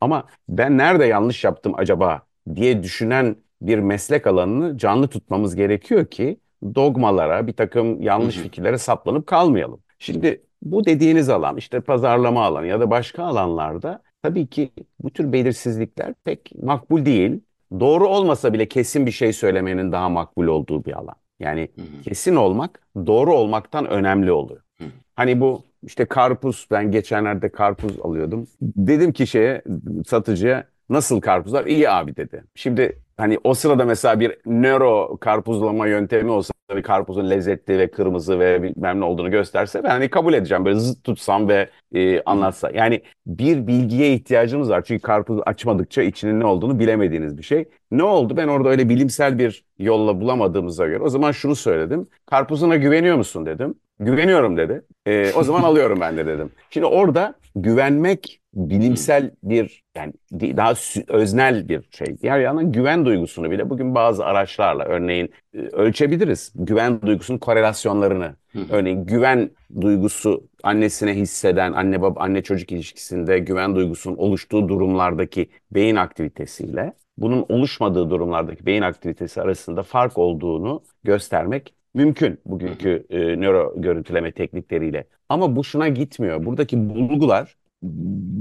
Ama ben nerede yanlış yaptım acaba diye düşünen bir meslek alanını canlı tutmamız gerekiyor ki dogmalara, bir takım yanlış Hı hı. fikirlere saplanıp kalmayalım. Şimdi bu dediğiniz alan işte pazarlama alanı ya da başka alanlarda tabii ki bu tür belirsizlikler pek makbul değil. Doğru olmasa bile kesin bir şey söylemenin daha makbul olduğu bir alan. Yani Hı hı. kesin olmak doğru olmaktan önemli oluyor. Hı. Hani bu işte karpuz ben geçenlerde karpuz alıyordum. Dedim ki şeye satıcıya nasıl karpuzlar? İyi abi dedi. Şimdi hani o sırada mesela bir nöro karpuzlama yöntemi olsa bir karpuzun lezzetli ve kırmızı ve bilmem ne olduğunu gösterse ben hani kabul edeceğim. Böyle zıt tutsam ve e, anlatsa. Yani bir bilgiye ihtiyacımız var. Çünkü karpuz açmadıkça içinin ne olduğunu bilemediğiniz bir şey. Ne oldu? Ben orada öyle bilimsel bir yolla bulamadığımıza göre o zaman şunu söyledim. Karpuzuna güveniyor musun dedim. Güveniyorum dedi. E, o zaman alıyorum ben de dedim. Şimdi orada güvenmek bilimsel bir yani daha öznel bir şey. Diğer yandan güven duygusunu bile bugün bazı araçlarla örneğin e, ölçebiliriz. Güven duygusunun korelasyonlarını. Hı. Örneğin güven duygusu annesine hisseden anne baba anne çocuk ilişkisinde güven duygusunun oluştuğu durumlardaki beyin aktivitesiyle bunun oluşmadığı durumlardaki beyin aktivitesi arasında fark olduğunu göstermek mümkün bugünkü e, nöro görüntüleme teknikleriyle. Ama bu şuna gitmiyor. Buradaki bulgular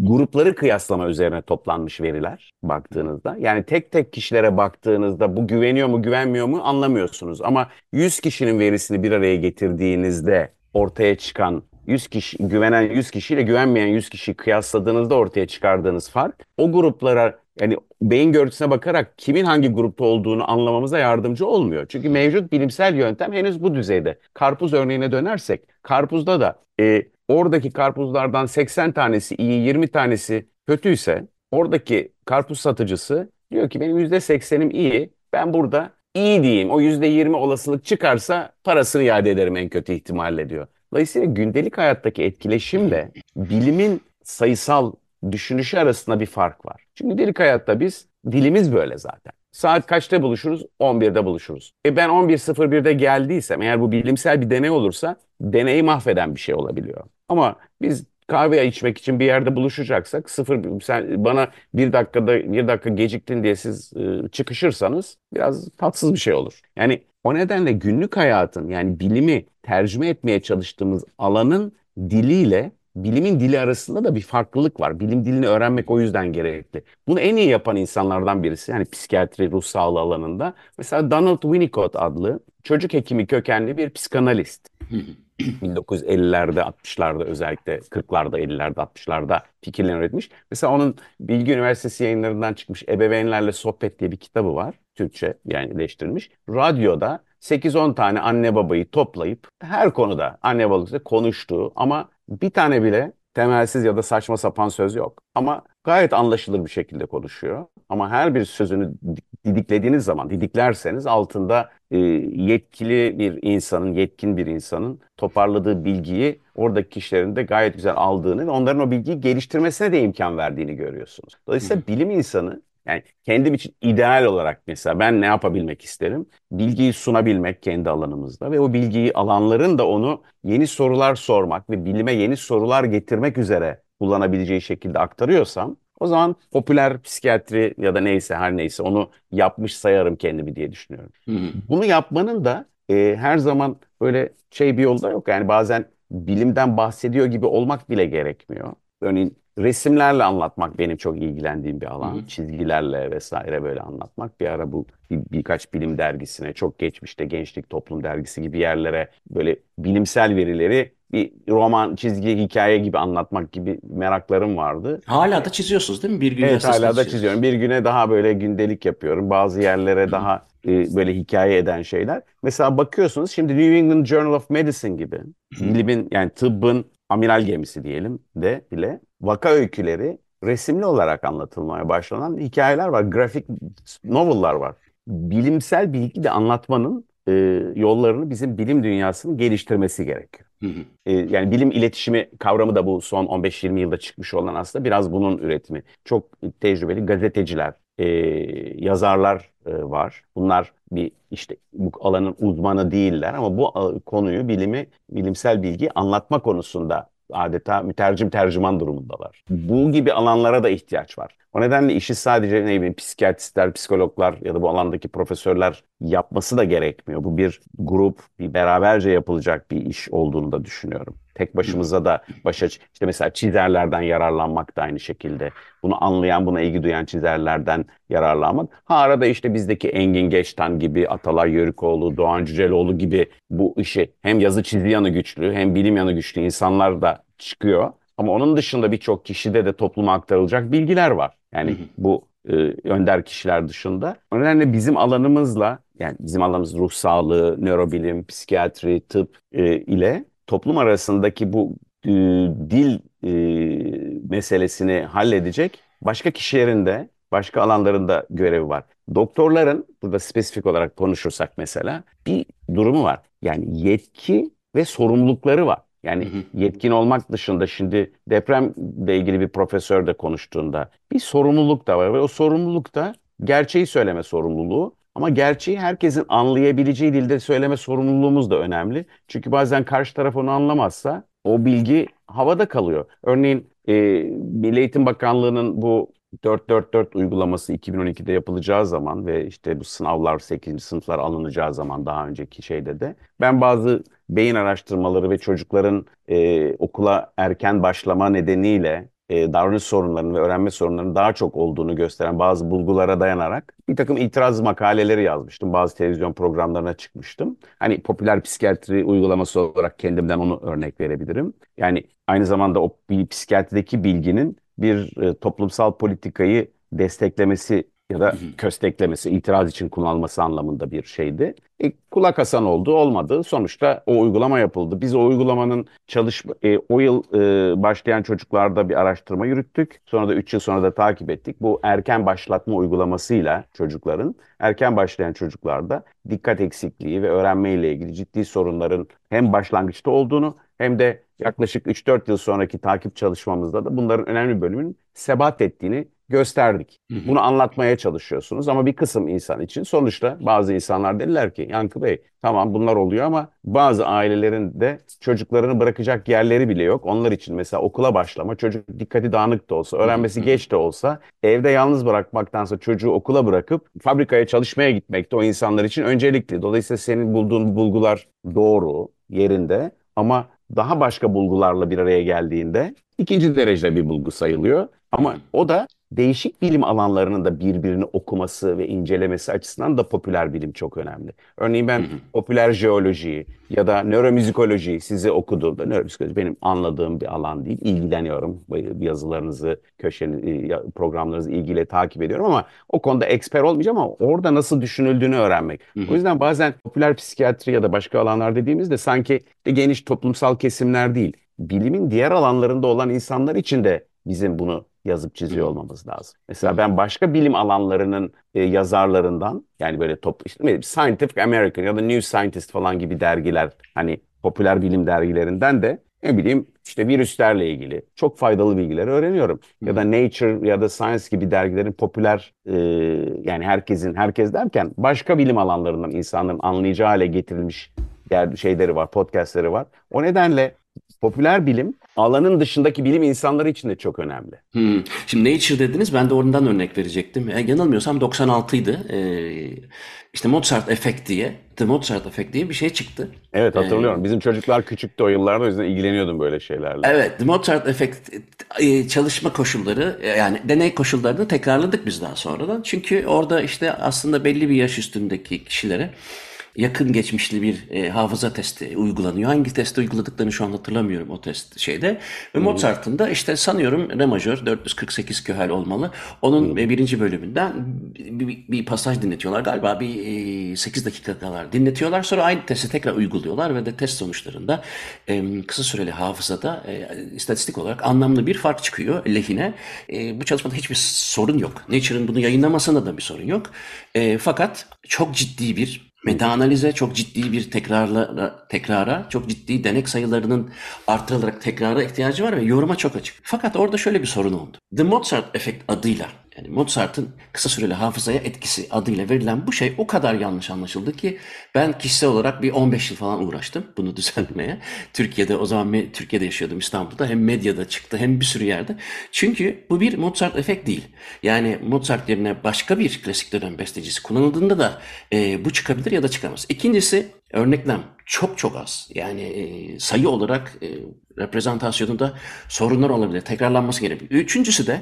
grupları kıyaslama üzerine toplanmış veriler baktığınızda. Yani tek tek kişilere baktığınızda bu güveniyor mu güvenmiyor mu anlamıyorsunuz. Ama 100 kişinin verisini bir araya getirdiğinizde ortaya çıkan 100 kişi güvenen 100 kişiyle güvenmeyen 100 kişiyi kıyasladığınızda ortaya çıkardığınız fark o gruplara yani beyin görüntüsüne bakarak kimin hangi grupta olduğunu anlamamıza yardımcı olmuyor. Çünkü mevcut bilimsel yöntem henüz bu düzeyde. Karpuz örneğine dönersek, karpuzda da e, oradaki karpuzlardan 80 tanesi iyi, 20 tanesi kötüyse oradaki karpuz satıcısı diyor ki benim %80'im iyi, ben burada iyi diyeyim. O %20 olasılık çıkarsa parasını iade ederim en kötü ihtimalle diyor. Dolayısıyla gündelik hayattaki etkileşimle bilimin sayısal düşünüşü arasında bir fark var. Çünkü gündelik hayatta biz dilimiz böyle zaten. Saat kaçta buluşuruz? 11'de buluşuruz. E ben 11.01'de geldiysem eğer bu bilimsel bir deney olursa deneyi mahveden bir şey olabiliyor. Ama biz kahve içmek için bir yerde buluşacaksak sıfır sen bana bir dakikada bir dakika geciktin diye siz e, çıkışırsanız biraz tatsız bir şey olur. Yani o nedenle günlük hayatın yani bilimi tercüme etmeye çalıştığımız alanın diliyle bilimin dili arasında da bir farklılık var. Bilim dilini öğrenmek o yüzden gerekli. Bunu en iyi yapan insanlardan birisi yani psikiyatri, ruh sağlığı alanında mesela Donald Winnicott adlı çocuk hekimi kökenli bir psikanalist. 1950'lerde, 60'larda özellikle 40'larda, 50'lerde, 60'larda fikirlerini üretmiş. Mesela onun Bilgi Üniversitesi yayınlarından çıkmış Ebeveynlerle Sohbet diye bir kitabı var. Türkçe yani değiştirilmiş. Radyoda 8-10 tane anne babayı toplayıp her konuda anne babalıkta konuştuğu ama bir tane bile temelsiz ya da saçma sapan söz yok. Ama gayet anlaşılır bir şekilde konuşuyor. Ama her bir sözünü didiklediğiniz zaman, didiklerseniz altında e, yetkili bir insanın, yetkin bir insanın toparladığı bilgiyi oradaki kişilerin de gayet güzel aldığını ve onların o bilgiyi geliştirmesine de imkan verdiğini görüyorsunuz. Dolayısıyla bilim insanı yani kendim için ideal olarak mesela ben ne yapabilmek isterim? Bilgiyi sunabilmek kendi alanımızda ve o bilgiyi alanların da onu yeni sorular sormak ve bilime yeni sorular getirmek üzere kullanabileceği şekilde aktarıyorsam o zaman popüler psikiyatri ya da neyse her neyse onu yapmış sayarım kendimi diye düşünüyorum. Hı. Bunu yapmanın da e, her zaman böyle şey bir yolu da yok. Yani bazen bilimden bahsediyor gibi olmak bile gerekmiyor. Örneğin resimlerle anlatmak benim çok ilgilendiğim bir alan. Hı hı. Çizgilerle vesaire böyle anlatmak. Bir ara bu bir, birkaç bilim dergisine, çok geçmişte Gençlik Toplum Dergisi gibi yerlere böyle bilimsel verileri bir roman, çizgi, hikaye gibi anlatmak gibi meraklarım vardı. Hala da çiziyorsunuz değil mi? Bir gün Evet hala da çiziyorum. Bir güne daha böyle gündelik yapıyorum. Bazı yerlere daha e, böyle hikaye eden şeyler. Mesela bakıyorsunuz şimdi New England Journal of Medicine gibi bilimin yani tıbbın amiral gemisi diyelim de bile vaka öyküleri resimli olarak anlatılmaya başlanan hikayeler var. Grafik novel'lar var. Bilimsel bilgi de anlatmanın e, yollarını bizim bilim dünyasının geliştirmesi gerekiyor. E, yani bilim iletişimi kavramı da bu son 15-20 yılda çıkmış olan aslında biraz bunun üretimi. Çok tecrübeli gazeteciler, e, yazarlar e, var. Bunlar bir işte bu alanın uzmanı değiller ama bu konuyu bilimi, bilimsel bilgi anlatma konusunda adeta mütercim tercüman durumundalar. Bu gibi alanlara da ihtiyaç var. O nedenle işi sadece ne bileyim psikiyatristler, psikologlar ya da bu alandaki profesörler yapması da gerekmiyor. Bu bir grup, bir beraberce yapılacak bir iş olduğunu da düşünüyorum. Tek başımıza da başa işte mesela çizerlerden yararlanmak da aynı şekilde. Bunu anlayan, buna ilgi duyan çizerlerden yararlanmak. Ha arada işte bizdeki Engin Geçtan gibi, Atalay Yörükoğlu, Doğan Cüceloğlu gibi bu işi hem yazı çizgi yanı güçlü hem bilim yanı güçlü insanlar da çıkıyor. Ama onun dışında birçok kişide de topluma aktarılacak bilgiler var. Yani bu e, önder kişiler dışında. O nedenle bizim alanımızla yani bizim alanımız ruh sağlığı, nörobilim, psikiyatri, tıp e, ile toplum arasındaki bu e, dil e, meselesini halledecek başka kişilerin de başka alanlarında görevi var. Doktorların burada spesifik olarak konuşursak mesela bir durumu var. Yani yetki ve sorumlulukları var. Yani hı hı. yetkin olmak dışında şimdi depremle ilgili bir profesör de konuştuğunda bir sorumluluk da var ve o sorumluluk da gerçeği söyleme sorumluluğu ama gerçeği herkesin anlayabileceği dilde söyleme sorumluluğumuz da önemli. Çünkü bazen karşı taraf onu anlamazsa o bilgi havada kalıyor. Örneğin e, Milli Eğitim Bakanlığı'nın bu 444 uygulaması 2012'de yapılacağı zaman ve işte bu sınavlar 8. sınıflar alınacağı zaman daha önceki şeyde de ben bazı beyin araştırmaları ve çocukların e, okula erken başlama nedeniyle e, davranış sorunlarının ve öğrenme sorunlarının daha çok olduğunu gösteren bazı bulgulara dayanarak bir takım itiraz makaleleri yazmıştım. Bazı televizyon programlarına çıkmıştım. Hani popüler psikiyatri uygulaması olarak kendimden onu örnek verebilirim. Yani aynı zamanda o bir psikiyatrideki bilginin bir e, toplumsal politikayı desteklemesi ya da kösteklemesi, itiraz için kullanılması anlamında bir şeydi. E, kulak asan oldu, olmadı. Sonuçta o uygulama yapıldı. Biz o uygulamanın çalışma, e, o yıl e, başlayan çocuklarda bir araştırma yürüttük. Sonra da 3 yıl sonra da takip ettik. Bu erken başlatma uygulamasıyla çocukların, erken başlayan çocuklarda dikkat eksikliği ve öğrenme ile ilgili ciddi sorunların hem başlangıçta olduğunu hem de yaklaşık 3-4 yıl sonraki takip çalışmamızda da bunların önemli bölümünün sebat ettiğini gösterdik. Hı hı. Bunu anlatmaya çalışıyorsunuz ama bir kısım insan için sonuçta bazı insanlar dediler ki Yankı Bey tamam bunlar oluyor ama bazı ailelerin de çocuklarını bırakacak yerleri bile yok. Onlar için mesela okula başlama çocuk dikkati dağınık da olsa öğrenmesi geç de olsa evde yalnız bırakmaktansa çocuğu okula bırakıp fabrikaya çalışmaya gitmek de o insanlar için öncelikli. Dolayısıyla senin bulduğun bulgular doğru yerinde ama daha başka bulgularla bir araya geldiğinde ikinci derecede bir bulgu sayılıyor. Ama o da değişik bilim alanlarının da birbirini okuması ve incelemesi açısından da popüler bilim çok önemli. Örneğin ben popüler jeolojiyi ya da nöromüzikolojiyi size okuduğumda nöromüzikoloji benim anladığım bir alan değil. İlgileniyorum. Yazılarınızı, köşeni, e, programlarınızı ilgiyle takip ediyorum ama o konuda eksper olmayacağım ama orada nasıl düşünüldüğünü öğrenmek. O yüzden bazen popüler psikiyatri ya da başka alanlar dediğimizde sanki de geniş toplumsal kesimler değil bilimin diğer alanlarında olan insanlar için de bizim bunu yazıp çiziyor olmamız lazım. Mesela ben başka bilim alanlarının e, yazarlarından yani böyle top işte Scientific American ya da New Scientist falan gibi dergiler hani popüler bilim dergilerinden de ne bileyim işte virüslerle ilgili çok faydalı bilgileri öğreniyorum. Ya da Nature ya da Science gibi dergilerin popüler e, yani herkesin herkes derken başka bilim alanlarından insanların anlayacağı hale getirilmiş yer, şeyleri var, podcastleri var. O nedenle popüler bilim alanın dışındaki bilim insanları için de çok önemli. Hmm. Şimdi Nature dediniz ben de oradan örnek verecektim. E, yanılmıyorsam 96'ydı. Ee, işte Mozart Effect diye, The Mozart Effect diye bir şey çıktı. Evet hatırlıyorum. Ee, Bizim çocuklar küçüktü o yıllarda o yüzden ilgileniyordum böyle şeylerle. Evet, The Mozart Effect e, çalışma koşulları e, yani deney koşullarını tekrarladık biz daha sonradan. Çünkü orada işte aslında belli bir yaş üstündeki kişilere yakın geçmişli bir e, hafıza testi uygulanıyor. Hangi testi uyguladıklarını şu an hatırlamıyorum o test şeyde. Ve Mozart'ın da işte sanıyorum re majör 448 köhel olmalı. Onun hmm. birinci bölümünden bir, bir, bir pasaj dinletiyorlar. Galiba bir e, 8 dakika kadar dinletiyorlar. Sonra aynı testi tekrar uyguluyorlar ve de test sonuçlarında e, kısa süreli hafızada e, istatistik olarak anlamlı bir fark çıkıyor lehine. E, bu çalışmada hiçbir sorun yok. Nature'ın bunu yayınlamasında da bir sorun yok. E, fakat çok ciddi bir Meta-analize çok ciddi bir tekrarla, tekrara, çok ciddi denek sayılarının artırılarak tekrara ihtiyacı var ve yoruma çok açık. Fakat orada şöyle bir sorun oldu. The Mozart Effect adıyla yani Mozart'ın kısa süreli hafızaya etkisi adıyla verilen bu şey o kadar yanlış anlaşıldı ki ben kişisel olarak bir 15 yıl falan uğraştım bunu düzeltmeye. Türkiye'de o zaman Türkiye'de yaşıyordum İstanbul'da hem medyada çıktı hem bir sürü yerde. Çünkü bu bir Mozart efekt değil. Yani Mozart yerine başka bir klasik dönem bestecisi kullanıldığında da e, bu çıkabilir ya da çıkamaz. İkincisi örneklem çok çok az. Yani e, sayı olarak e, reprezentasyonunda sorunlar olabilir. Tekrarlanması gerekiyor. Üçüncüsü de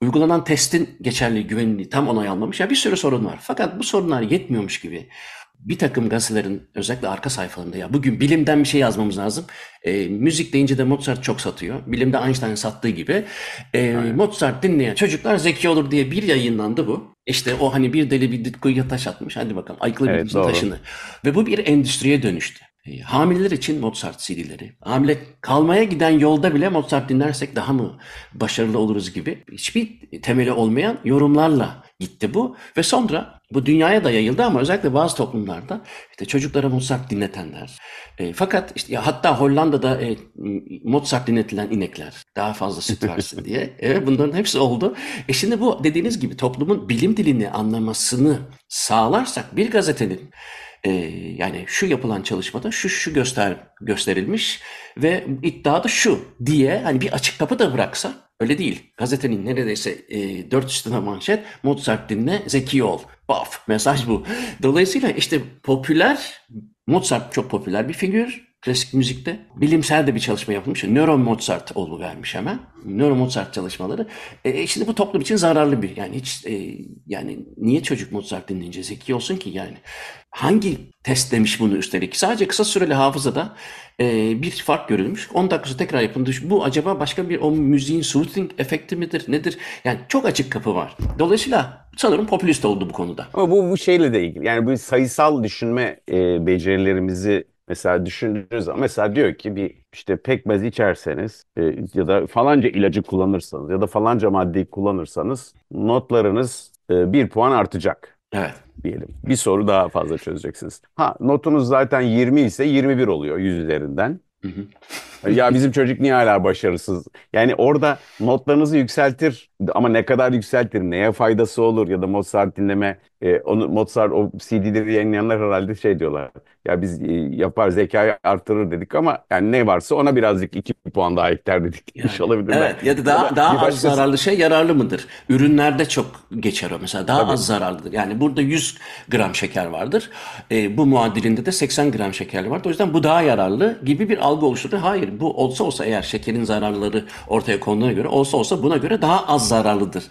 uygulanan testin geçerli güvenliği tam onay almamış. Ya bir sürü sorun var. Fakat bu sorunlar yetmiyormuş gibi bir takım gazetelerin özellikle arka sayfalarında ya bugün bilimden bir şey yazmamız lazım. E, müzik deyince de Mozart çok satıyor. Bilimde Einstein sattığı gibi. E, Mozart dinleyen çocuklar zeki olur diye bir yayınlandı bu. İşte o hani bir deli bir kuyuya taş atmış. Hadi bakalım ayıkla evet, taşını. Ve bu bir endüstriye dönüştü. E, hamileler için Mozart CD'leri. Hamile kalmaya giden yolda bile Mozart dinlersek daha mı başarılı oluruz gibi hiçbir temeli olmayan yorumlarla gitti bu. Ve sonra bu dünyaya da yayıldı ama özellikle bazı toplumlarda işte çocuklara Mozart dinletenler. E, fakat işte ya hatta Hollanda'da e, Mozart dinletilen inekler daha fazla süt versin diye. Evet bunların hepsi oldu. E şimdi bu dediğiniz gibi toplumun bilim dilini anlamasını sağlarsak bir gazetenin e, yani şu yapılan çalışmada şu şu göster gösterilmiş ve iddia da şu diye hani bir açık kapı da bıraksa öyle değil. Gazetenin neredeyse e, dört üstüne manşet Mozart dinle zeki ol. Baf mesaj bu. Dolayısıyla işte popüler Mozart çok popüler bir figür klasik müzikte. Bilimsel de bir çalışma yapılmış. Nöro Mozart oldu vermiş hemen. Nöro Mozart çalışmaları. E, e, şimdi bu toplum için zararlı bir. Yani hiç e, yani niye çocuk Mozart dinleyince zeki olsun ki yani? Hangi test demiş bunu üstelik? Sadece kısa süreli hafızada e, bir fark görülmüş. 10 dakikası tekrar yapıldı. Bu acaba başka bir o müziğin soothing efekti midir? Nedir? Yani çok açık kapı var. Dolayısıyla sanırım popülist oldu bu konuda. Ama bu, bu şeyle de ilgili. Yani bu sayısal düşünme e, becerilerimizi Mesela düşündüğünüz zaman mesela diyor ki bir işte pekmez içerseniz e, ya da falanca ilacı kullanırsanız ya da falanca maddeyi kullanırsanız notlarınız e, bir puan artacak. Evet. Diyelim. Bir soru daha fazla çözeceksiniz. Ha notunuz zaten 20 ise 21 oluyor 100 üzerinden. Hı hı. Ya bizim çocuk niye hala başarısız? Yani orada notlarınızı yükseltir ama ne kadar yükseltir, neye faydası olur ya da Mozart dinleme, e, onu Mozart o CD'leri yayınlayanlar herhalde şey diyorlar. Ya biz e, yapar zekayı artırır dedik ama yani ne varsa ona birazcık iki puan daha ekler dedik. Yani, olabilir. Evet ya da daha, ya da daha az başkası... zararlı şey yararlı mıdır? Ürünlerde çok geçer o mesela daha Tabii. az zararlıdır. Yani burada 100 gram şeker vardır. E, bu muadilinde de 80 gram şeker vardır. O yüzden bu daha yararlı gibi bir algı oluşturur. Hayır bu olsa olsa eğer şekerin zararları ortaya konduğuna göre olsa olsa buna göre daha az zararlıdır.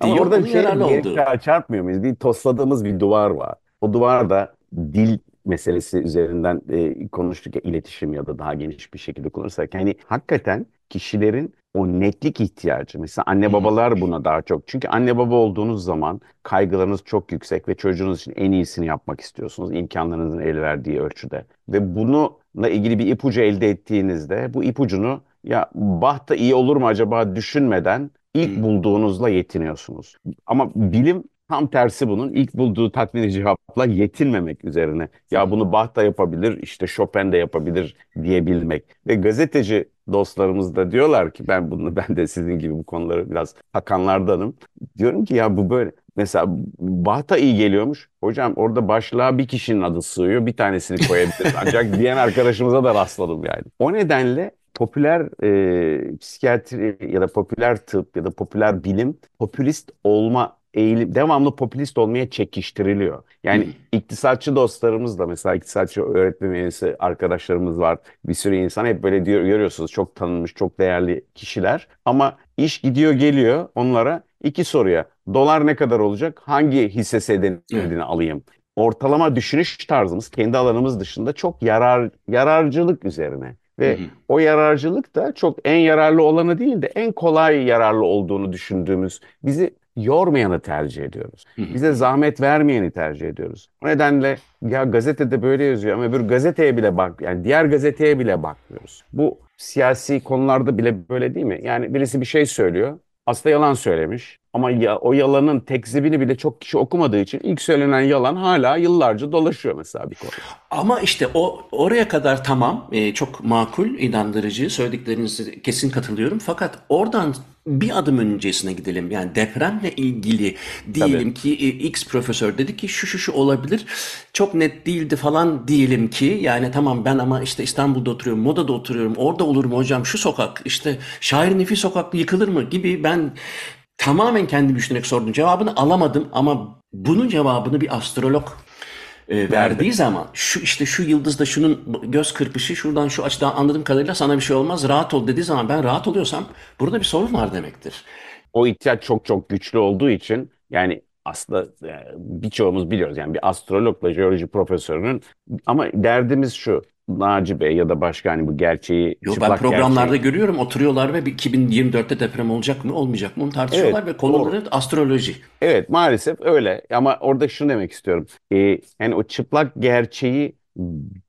Ama orada bir şey oldu. çarpmıyor muyuz? Bir tosladığımız bir duvar var. O duvar da dil meselesi üzerinden e, konuştuk ya iletişim ya da daha geniş bir şekilde kullanırsak yani hakikaten kişilerin o netlik ihtiyacı. Mesela anne babalar buna daha çok. Çünkü anne baba olduğunuz zaman kaygılarınız çok yüksek ve çocuğunuz için en iyisini yapmak istiyorsunuz. imkanlarınızın el verdiği ölçüde. Ve bununla ilgili bir ipucu elde ettiğinizde bu ipucunu ya bah da iyi olur mu acaba düşünmeden İlk Hı. bulduğunuzla yetiniyorsunuz. Ama bilim tam tersi bunun. İlk bulduğu tatmini cevapla yetinmemek üzerine. Ya bunu Bach da yapabilir, işte Chopin de yapabilir diyebilmek. Ve gazeteci dostlarımız da diyorlar ki ben bunu ben de sizin gibi bu konuları biraz hakanlardanım. Diyorum ki ya bu böyle mesela Bach da iyi geliyormuş. Hocam orada başlığa bir kişinin adı sığıyor. Bir tanesini koyabiliriz. Ancak diyen arkadaşımıza da rastladım yani. O nedenle popüler e, psikiyatri ya da popüler tıp ya da popüler bilim popülist olma eğilim devamlı popülist olmaya çekiştiriliyor. Yani Hı. iktisatçı dostlarımız da mesela iktisatçı öğretmen üyesi arkadaşlarımız var. Bir sürü insan hep böyle diyor görüyorsunuz çok tanınmış, çok değerli kişiler. Ama iş gidiyor geliyor onlara iki soruya. Dolar ne kadar olacak? Hangi hisse senedini alayım? Ortalama düşünüş tarzımız kendi alanımız dışında çok yarar yararcılık üzerine. Ve Hı hı. o yararcılık da çok en yararlı olanı değil de en kolay yararlı olduğunu düşündüğümüz bizi yormayanı tercih ediyoruz. Bize zahmet vermeyeni tercih ediyoruz. O nedenle ya gazetede böyle yazıyor ama öbür gazeteye bile bak yani diğer gazeteye bile bakmıyoruz. Bu siyasi konularda bile böyle değil mi? Yani birisi bir şey söylüyor. Aslında yalan söylemiş. Ama ya, o yalanın tekzibini bile çok kişi okumadığı için ilk söylenen yalan hala yıllarca dolaşıyor mesela bir konu. Ama işte o oraya kadar tamam, e, çok makul, inandırıcı, söylediklerinize kesin katılıyorum. Fakat oradan bir adım öncesine gidelim. Yani depremle ilgili diyelim ki e, X profesör dedi ki şu şu şu olabilir. Çok net değildi falan diyelim ki yani tamam ben ama işte İstanbul'da oturuyorum, Moda'da oturuyorum. Orada olur mu hocam şu sokak işte Şair Nefi sokaklı yıkılır mı gibi ben tamamen kendim düşünerek sordum. Cevabını alamadım ama bunun cevabını bir astrolog e, verdiği zaman şu işte şu yıldızda şunun göz kırpışı şuradan şu açıdan anladığım kadarıyla sana bir şey olmaz rahat ol dediği zaman ben rahat oluyorsam burada bir sorun var demektir. o ihtiyaç çok çok güçlü olduğu için yani aslında e, birçoğumuz biliyoruz yani bir astrologla jeoloji profesörünün ama derdimiz şu Naci Bey ya da başka hani bu gerçeği Yo, ben programlarda gerçeği görüyorum oturuyorlar ve bir 2024'te deprem olacak mı olmayacak mı onu tartışıyorlar Evet, ve konuları astroloji. Evet maalesef öyle ama orada şunu demek istiyorum. Ee, yani o çıplak gerçeği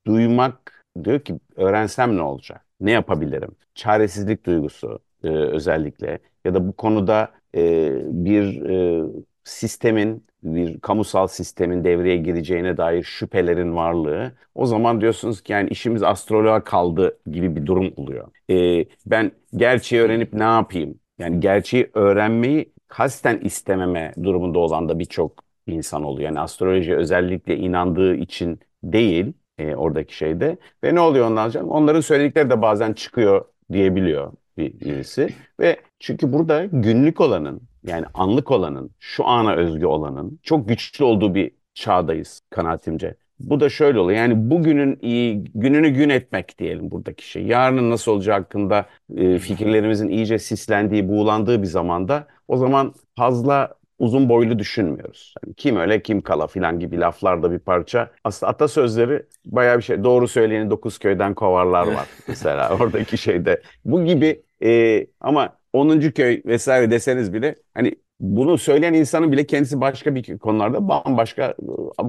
duymak diyor ki öğrensem ne olacak? Ne yapabilirim? Çaresizlik duygusu e, özellikle ya da bu konuda e, bir e, sistemin bir kamusal sistemin devreye gireceğine dair şüphelerin varlığı o zaman diyorsunuz ki yani işimiz astroloğa kaldı gibi bir durum oluyor. Ee, ben gerçeği öğrenip ne yapayım? Yani gerçeği öğrenmeyi kasten istememe durumunda olan da birçok insan oluyor. Yani astrolojiye özellikle inandığı için değil e, oradaki şeyde. Ve ne oluyor ondan sonra? Onların söyledikleri de bazen çıkıyor diyebiliyor bir, birisi. Ve çünkü burada günlük olanın yani anlık olanın, şu ana özgü olanın çok güçlü olduğu bir çağdayız kanaatimce. Bu da şöyle oluyor. Yani bugünün iyi, gününü gün etmek diyelim buradaki şey. Yarının nasıl olacağı hakkında e, fikirlerimizin iyice sislendiği, buğulandığı bir zamanda o zaman fazla uzun boylu düşünmüyoruz. Yani kim öyle kim kala filan gibi laflar da bir parça. Aslında atasözleri bayağı bir şey. Doğru söyleyeni dokuz köyden kovarlar var mesela oradaki şeyde. Bu gibi e, ama 10. köy vesaire deseniz bile hani bunu söyleyen insanın bile kendisi başka bir konularda bambaşka e,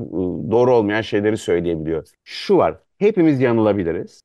doğru olmayan şeyleri söyleyebiliyor. Şu var, hepimiz yanılabiliriz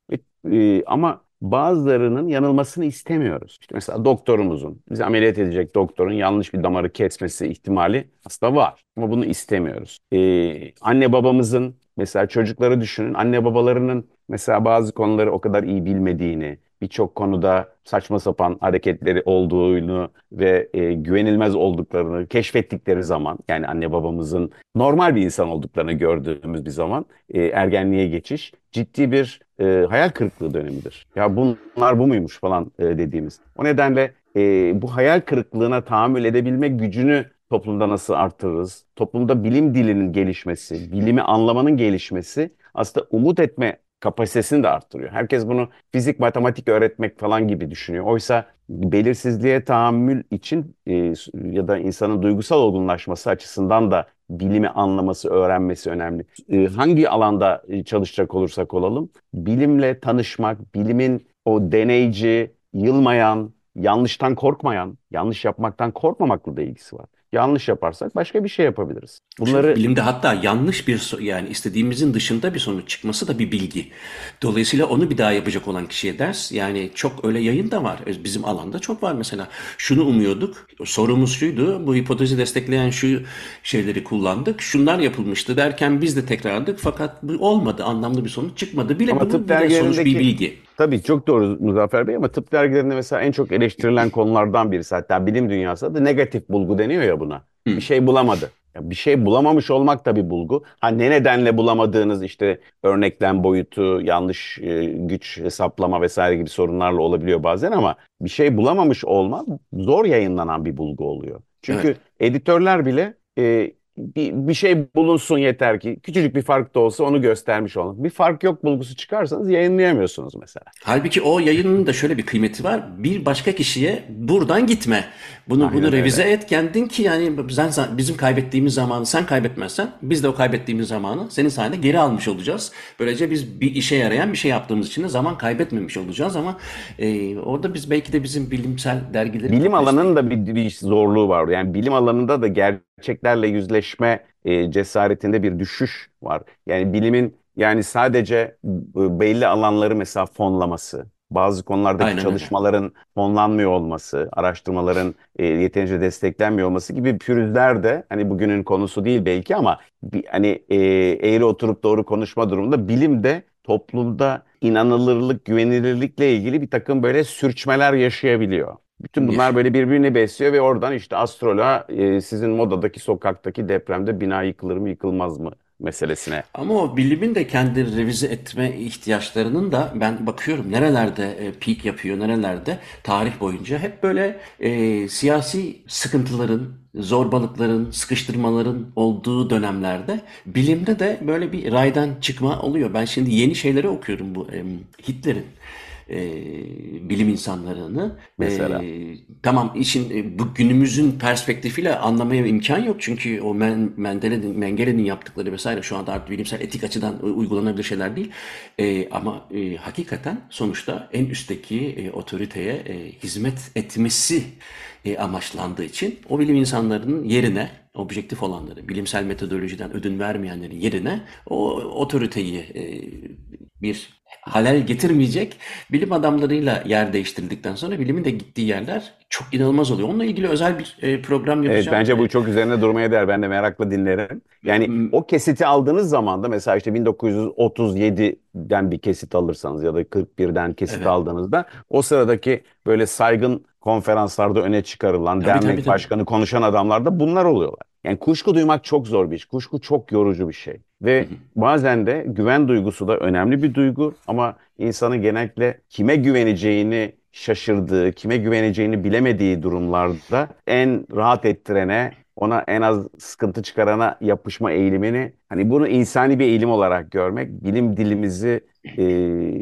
E, ama bazılarının yanılmasını istemiyoruz. İşte mesela doktorumuzun, bizi ameliyat edecek doktorun yanlış bir damarı kesmesi ihtimali aslında var. Ama bunu istemiyoruz. E, anne babamızın, mesela çocukları düşünün, anne babalarının mesela bazı konuları o kadar iyi bilmediğini, birçok konuda saçma sapan hareketleri olduğunu ve e, güvenilmez olduklarını keşfettikleri zaman yani anne babamızın normal bir insan olduklarını gördüğümüz bir zaman e, ergenliğe geçiş ciddi bir e, hayal kırıklığı dönemidir. Ya bunlar bu muymuş falan e, dediğimiz. O nedenle e, bu hayal kırıklığına tahammül edebilme gücünü toplumda nasıl artırırız? Toplumda bilim dilinin gelişmesi, bilimi anlamanın gelişmesi aslında umut etme kapasitesini de arttırıyor. Herkes bunu fizik, matematik öğretmek falan gibi düşünüyor. Oysa belirsizliğe tahammül için e, ya da insanın duygusal olgunlaşması açısından da bilimi anlaması, öğrenmesi önemli. E, hangi alanda çalışacak olursak olalım, bilimle tanışmak, bilimin o deneyci, yılmayan, yanlıştan korkmayan, yanlış yapmaktan korkmamakla da ilgisi var. Yanlış yaparsak başka bir şey yapabiliriz. Bunları Bilimde hatta yanlış bir yani istediğimizin dışında bir sonuç çıkması da bir bilgi. Dolayısıyla onu bir daha yapacak olan kişiye ders. Yani çok öyle yayın da var. Bizim alanda çok var mesela. Şunu umuyorduk. Sorumuz şuydu. Bu hipotezi destekleyen şu şeyleri kullandık. Şunlar yapılmıştı derken biz de tekrarladık. Fakat bu olmadı. Anlamlı bir sonuç çıkmadı. Bile ama bunun tıp bile sonuç bir bilgi. Tabii çok doğru Muzaffer Bey ama tıp dergilerinde mesela en çok eleştirilen konulardan birisi hatta bilim dünyasında da negatif bulgu deniyor ya buna. Bir şey bulamadı. Ya bir şey bulamamış olmak da bir bulgu. Ha ne nedenle bulamadığınız işte örneklem boyutu, yanlış e, güç hesaplama vesaire gibi sorunlarla olabiliyor bazen ama bir şey bulamamış olma zor yayınlanan bir bulgu oluyor. Çünkü Evet. editörler bile e, bir, bir şey bulunsun yeter ki küçücük bir fark da olsa onu göstermiş olun. Bir fark yok bulgusu çıkarsanız yayınlayamıyorsunuz mesela. Halbuki o yayının da şöyle bir kıymeti var. Bir başka kişiye buradan gitme. Bunu Aynen bunu öyle. revize et kendin ki yani sen, bizim kaybettiğimiz zamanı sen kaybetmezsen biz de o kaybettiğimiz zamanı senin sayende geri almış olacağız. Böylece biz bir işe yarayan bir şey yaptığımız için de zaman kaybetmemiş olacağız ama e, orada biz belki de bizim bilimsel dergileri Bilim alanının da bir, bir zorluğu var. Yani bilim alanında da gerçeklerle yüzleşme e, cesaretinde bir düşüş var. Yani bilimin yani sadece e, belli alanları mesela fonlaması, bazı konulardaki Aynen öyle. çalışmaların fonlanmıyor olması, araştırmaların e, yeterince desteklenmiyor olması gibi pürüzler de hani bugünün konusu değil belki ama bir, hani e, eğri oturup doğru konuşma durumunda bilim de toplumda inanılırlık, güvenilirlikle ilgili bir takım böyle sürçmeler yaşayabiliyor. Bütün bunlar böyle birbirini besliyor ve oradan işte astroloğa e, sizin modadaki sokaktaki depremde bina yıkılır mı yıkılmaz mı meselesine. Ama o bilimin de kendi revize etme ihtiyaçlarının da ben bakıyorum nerelerde e, peak yapıyor, nerelerde tarih boyunca hep böyle e, siyasi sıkıntıların, zorbalıkların, sıkıştırmaların olduğu dönemlerde bilimde de böyle bir raydan çıkma oluyor. Ben şimdi yeni şeyleri okuyorum bu e, Hitler'in e, bilim insanlarını. Mesela. E, tamam işin e, bu günümüzün perspektifiyle anlamaya imkan yok. Çünkü o Men, Mendele'nin, Mengele'nin yaptıkları vesaire şu anda artık bilimsel etik açıdan e, uygulanabilir şeyler değil. E, ama e, hakikaten sonuçta en üstteki e, otoriteye e, hizmet etmesi e, amaçlandığı için o bilim insanlarının yerine objektif olanları, bilimsel metodolojiden ödün vermeyenlerin yerine o otoriteyi e, bir halel getirmeyecek bilim adamlarıyla yer değiştirildikten sonra bilimin de gittiği yerler çok inanılmaz oluyor. Onunla ilgili özel bir e, program Evet yapacağım. bence bu çok üzerine durmaya değer. Ben de merakla dinlerim. Yani m- o kesiti aldığınız zaman da mesela işte 1937'den bir kesit alırsanız ya da 41'den kesit evet. aldığınızda o sıradaki böyle saygın konferanslarda öne çıkarılan Tabii tabii dernek tabii. başkanı konuşan adamlarda bunlar oluyorlar. Yani kuşku duymak çok zor bir iş. Kuşku çok yorucu bir şey. Ve bazen de güven duygusu da önemli bir duygu. Ama insanın genellikle kime güveneceğini şaşırdığı, kime güveneceğini bilemediği durumlarda en rahat ettirene, ona en az sıkıntı çıkarana yapışma eğilimini, hani bunu insani bir eğilim olarak görmek, bilim dilimizi e,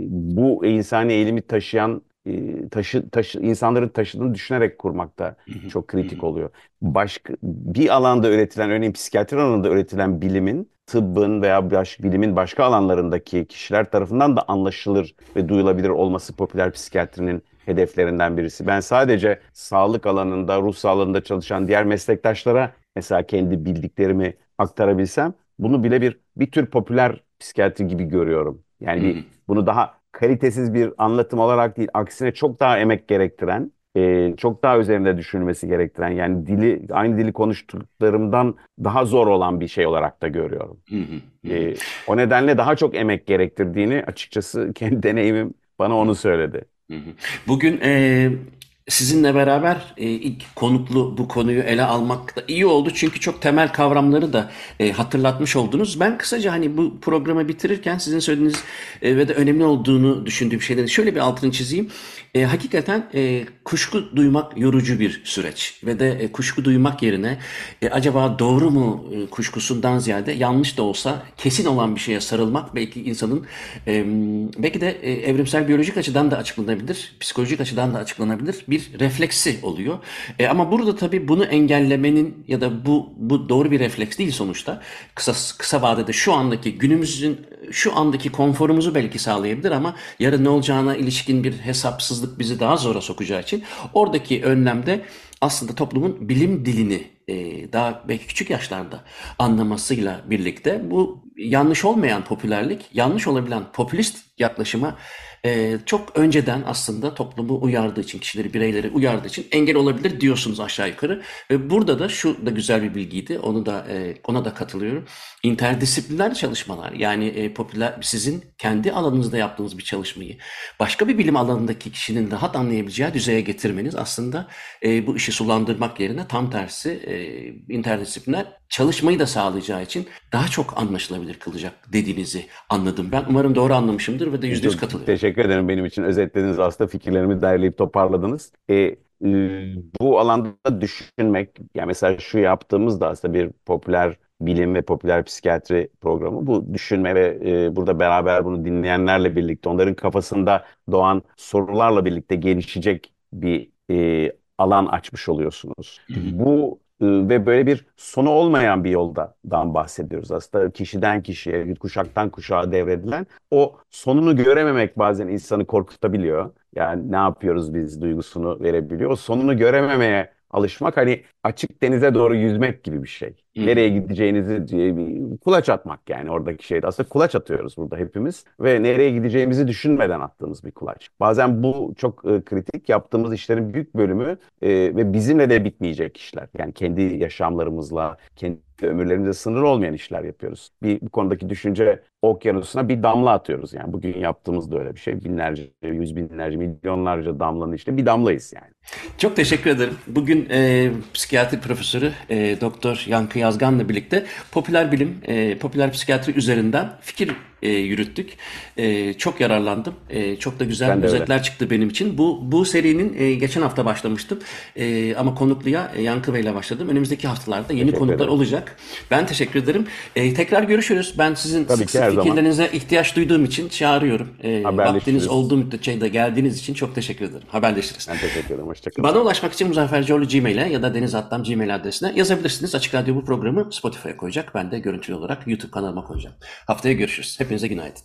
bu insani eğilimi taşıyan e, taşı, taşı, insanların taşıdığını düşünerek kurmak da çok kritik oluyor. Başka bir alanda üretilen, örneğin psikiyatri alanında üretilen bilimin, tıbbın veya baş, bilimin başka alanlarındaki kişiler tarafından da anlaşılır ve duyulabilir olması popüler psikiyatrinin hedeflerinden birisi. Ben sadece sağlık alanında, ruh sağlığında çalışan diğer meslektaşlara mesela kendi bildiklerimi aktarabilsem, bunu bile bir bir tür popüler psikiyatri gibi görüyorum. Yani bir bunu daha kalitesiz bir anlatım olarak değil, aksine çok daha emek gerektiren, e, çok daha üzerinde düşünülmesi gerektiren, yani dili aynı dili konuştuklarımdan daha zor olan bir şey olarak da görüyorum. E, o nedenle daha çok emek gerektirdiğini açıkçası kendi deneyimim bana onu söyledi. Hı hı. Bugün e, sizinle beraber e, ilk konuklu bu konuyu ele almak da iyi oldu. Çünkü çok temel kavramları da e, hatırlatmış oldunuz. Ben kısaca hani bu programı bitirirken sizin söylediğiniz e, ve de önemli olduğunu düşündüğüm şeyleri şöyle bir altını çizeyim. E, hakikaten e, kuşku duymak yorucu bir süreç ve de e, kuşku duymak yerine e, acaba doğru mu e, kuşkusundan ziyade yanlış da olsa kesin olan bir şeye sarılmak belki insanın e, belki de e, evrimsel biyolojik açıdan da açıklanabilir, psikolojik açıdan da açıklanabilir bir refleksi oluyor. E, ama burada tabii bunu engellemenin ya da bu bu doğru bir refleks değil sonuçta. Kısa kısa vadede şu andaki günümüzün şu andaki konforumuzu belki sağlayabilir ama yarın ne olacağına ilişkin bir hesapsızlık bizi daha zora sokacağı için oradaki önlemde aslında toplumun bilim dilini e, daha belki küçük yaşlarda anlamasıyla birlikte bu yanlış olmayan popülerlik, yanlış olabilen popülist yaklaşıma e, çok önceden aslında toplumu uyardığı için, kişileri, bireyleri uyardığı için engel olabilir diyorsunuz aşağı yukarı. Ve burada da şu da güzel bir bilgiydi, onu da e, ona da katılıyorum. İnterdisipliner çalışmalar yani e, popüler sizin kendi alanınızda yaptığınız bir çalışmayı başka bir bilim alanındaki kişinin rahat anlayabileceği düzeye getirmeniz aslında e, bu işi sulandırmak yerine tam tersi e, interdisipliner çalışmayı da sağlayacağı için daha çok anlaşılabilir kılacak dediğinizi anladım ben. Umarım doğru anlamışımdır ve de yüzde yüz katılıyorum. teşekkür ederim benim için özetlediniz aslında fikirlerimi derleyip toparladınız. E, e, bu alanda düşünmek yani mesela şu yaptığımız da aslında bir popüler bilim ve popüler psikiyatri programı. Bu düşünme ve e, burada beraber bunu dinleyenlerle birlikte onların kafasında doğan sorularla birlikte gelişecek bir e, alan açmış oluyorsunuz. Bu ve böyle bir sonu olmayan bir yoldan bahsediyoruz aslında kişiden kişiye, kuşaktan kuşağa devredilen o sonunu görememek bazen insanı korkutabiliyor. Yani ne yapıyoruz biz duygusunu verebiliyor. O sonunu görememeye alışmak hani açık denize doğru yüzmek gibi bir şey. Nereye gideceğinizi kulaç atmak yani oradaki şeyde. Aslında kulaç atıyoruz burada hepimiz ve nereye gideceğimizi düşünmeden attığımız bir kulaç. Bazen bu çok e, kritik. Yaptığımız işlerin büyük bölümü e, ve bizimle de bitmeyecek işler. Yani kendi yaşamlarımızla, kendi ömürlerimizle sınır olmayan işler yapıyoruz. Bir bu konudaki düşünce okyanusuna bir damla atıyoruz. Yani bugün yaptığımız da öyle bir şey. Binlerce, yüz binlerce, milyonlarca damlanın içinde bir damlayız yani. Çok teşekkür ederim. Bugün e, psikiyatri profesörü e, Doktor Yankı Yazgan'la birlikte popüler bilim, e, popüler psikiyatri üzerinden fikir e, yürüttük. E, çok yararlandım. E, çok da güzel özetler çıktı benim için. Bu bu serinin e, geçen hafta başlamıştım. E, ama konukluya e, Yankı Bey'le başladım. Önümüzdeki haftalarda yeni Teşekkür konuklar ederim. olacak. Ben teşekkür ederim. E, tekrar görüşürüz. Ben sizin Tabii sık sık zaman. fikirlerinize ihtiyaç duyduğum için çağırıyorum. E, vaktiniz olduğu müddetçe de geldiğiniz için çok teşekkür ederim. Haberleşiriz. Ben teşekkür ederim. Hoşçakalın. Bana ulaşmak için Muzaffer Coğlu Gmail'e ya da Deniz Atlam Gmail adresine yazabilirsiniz. Açık Radyo bu programı Spotify'a koyacak. Ben de görüntülü olarak YouTube kanalıma koyacağım. Haftaya görüşürüz. Hepinize günaydın.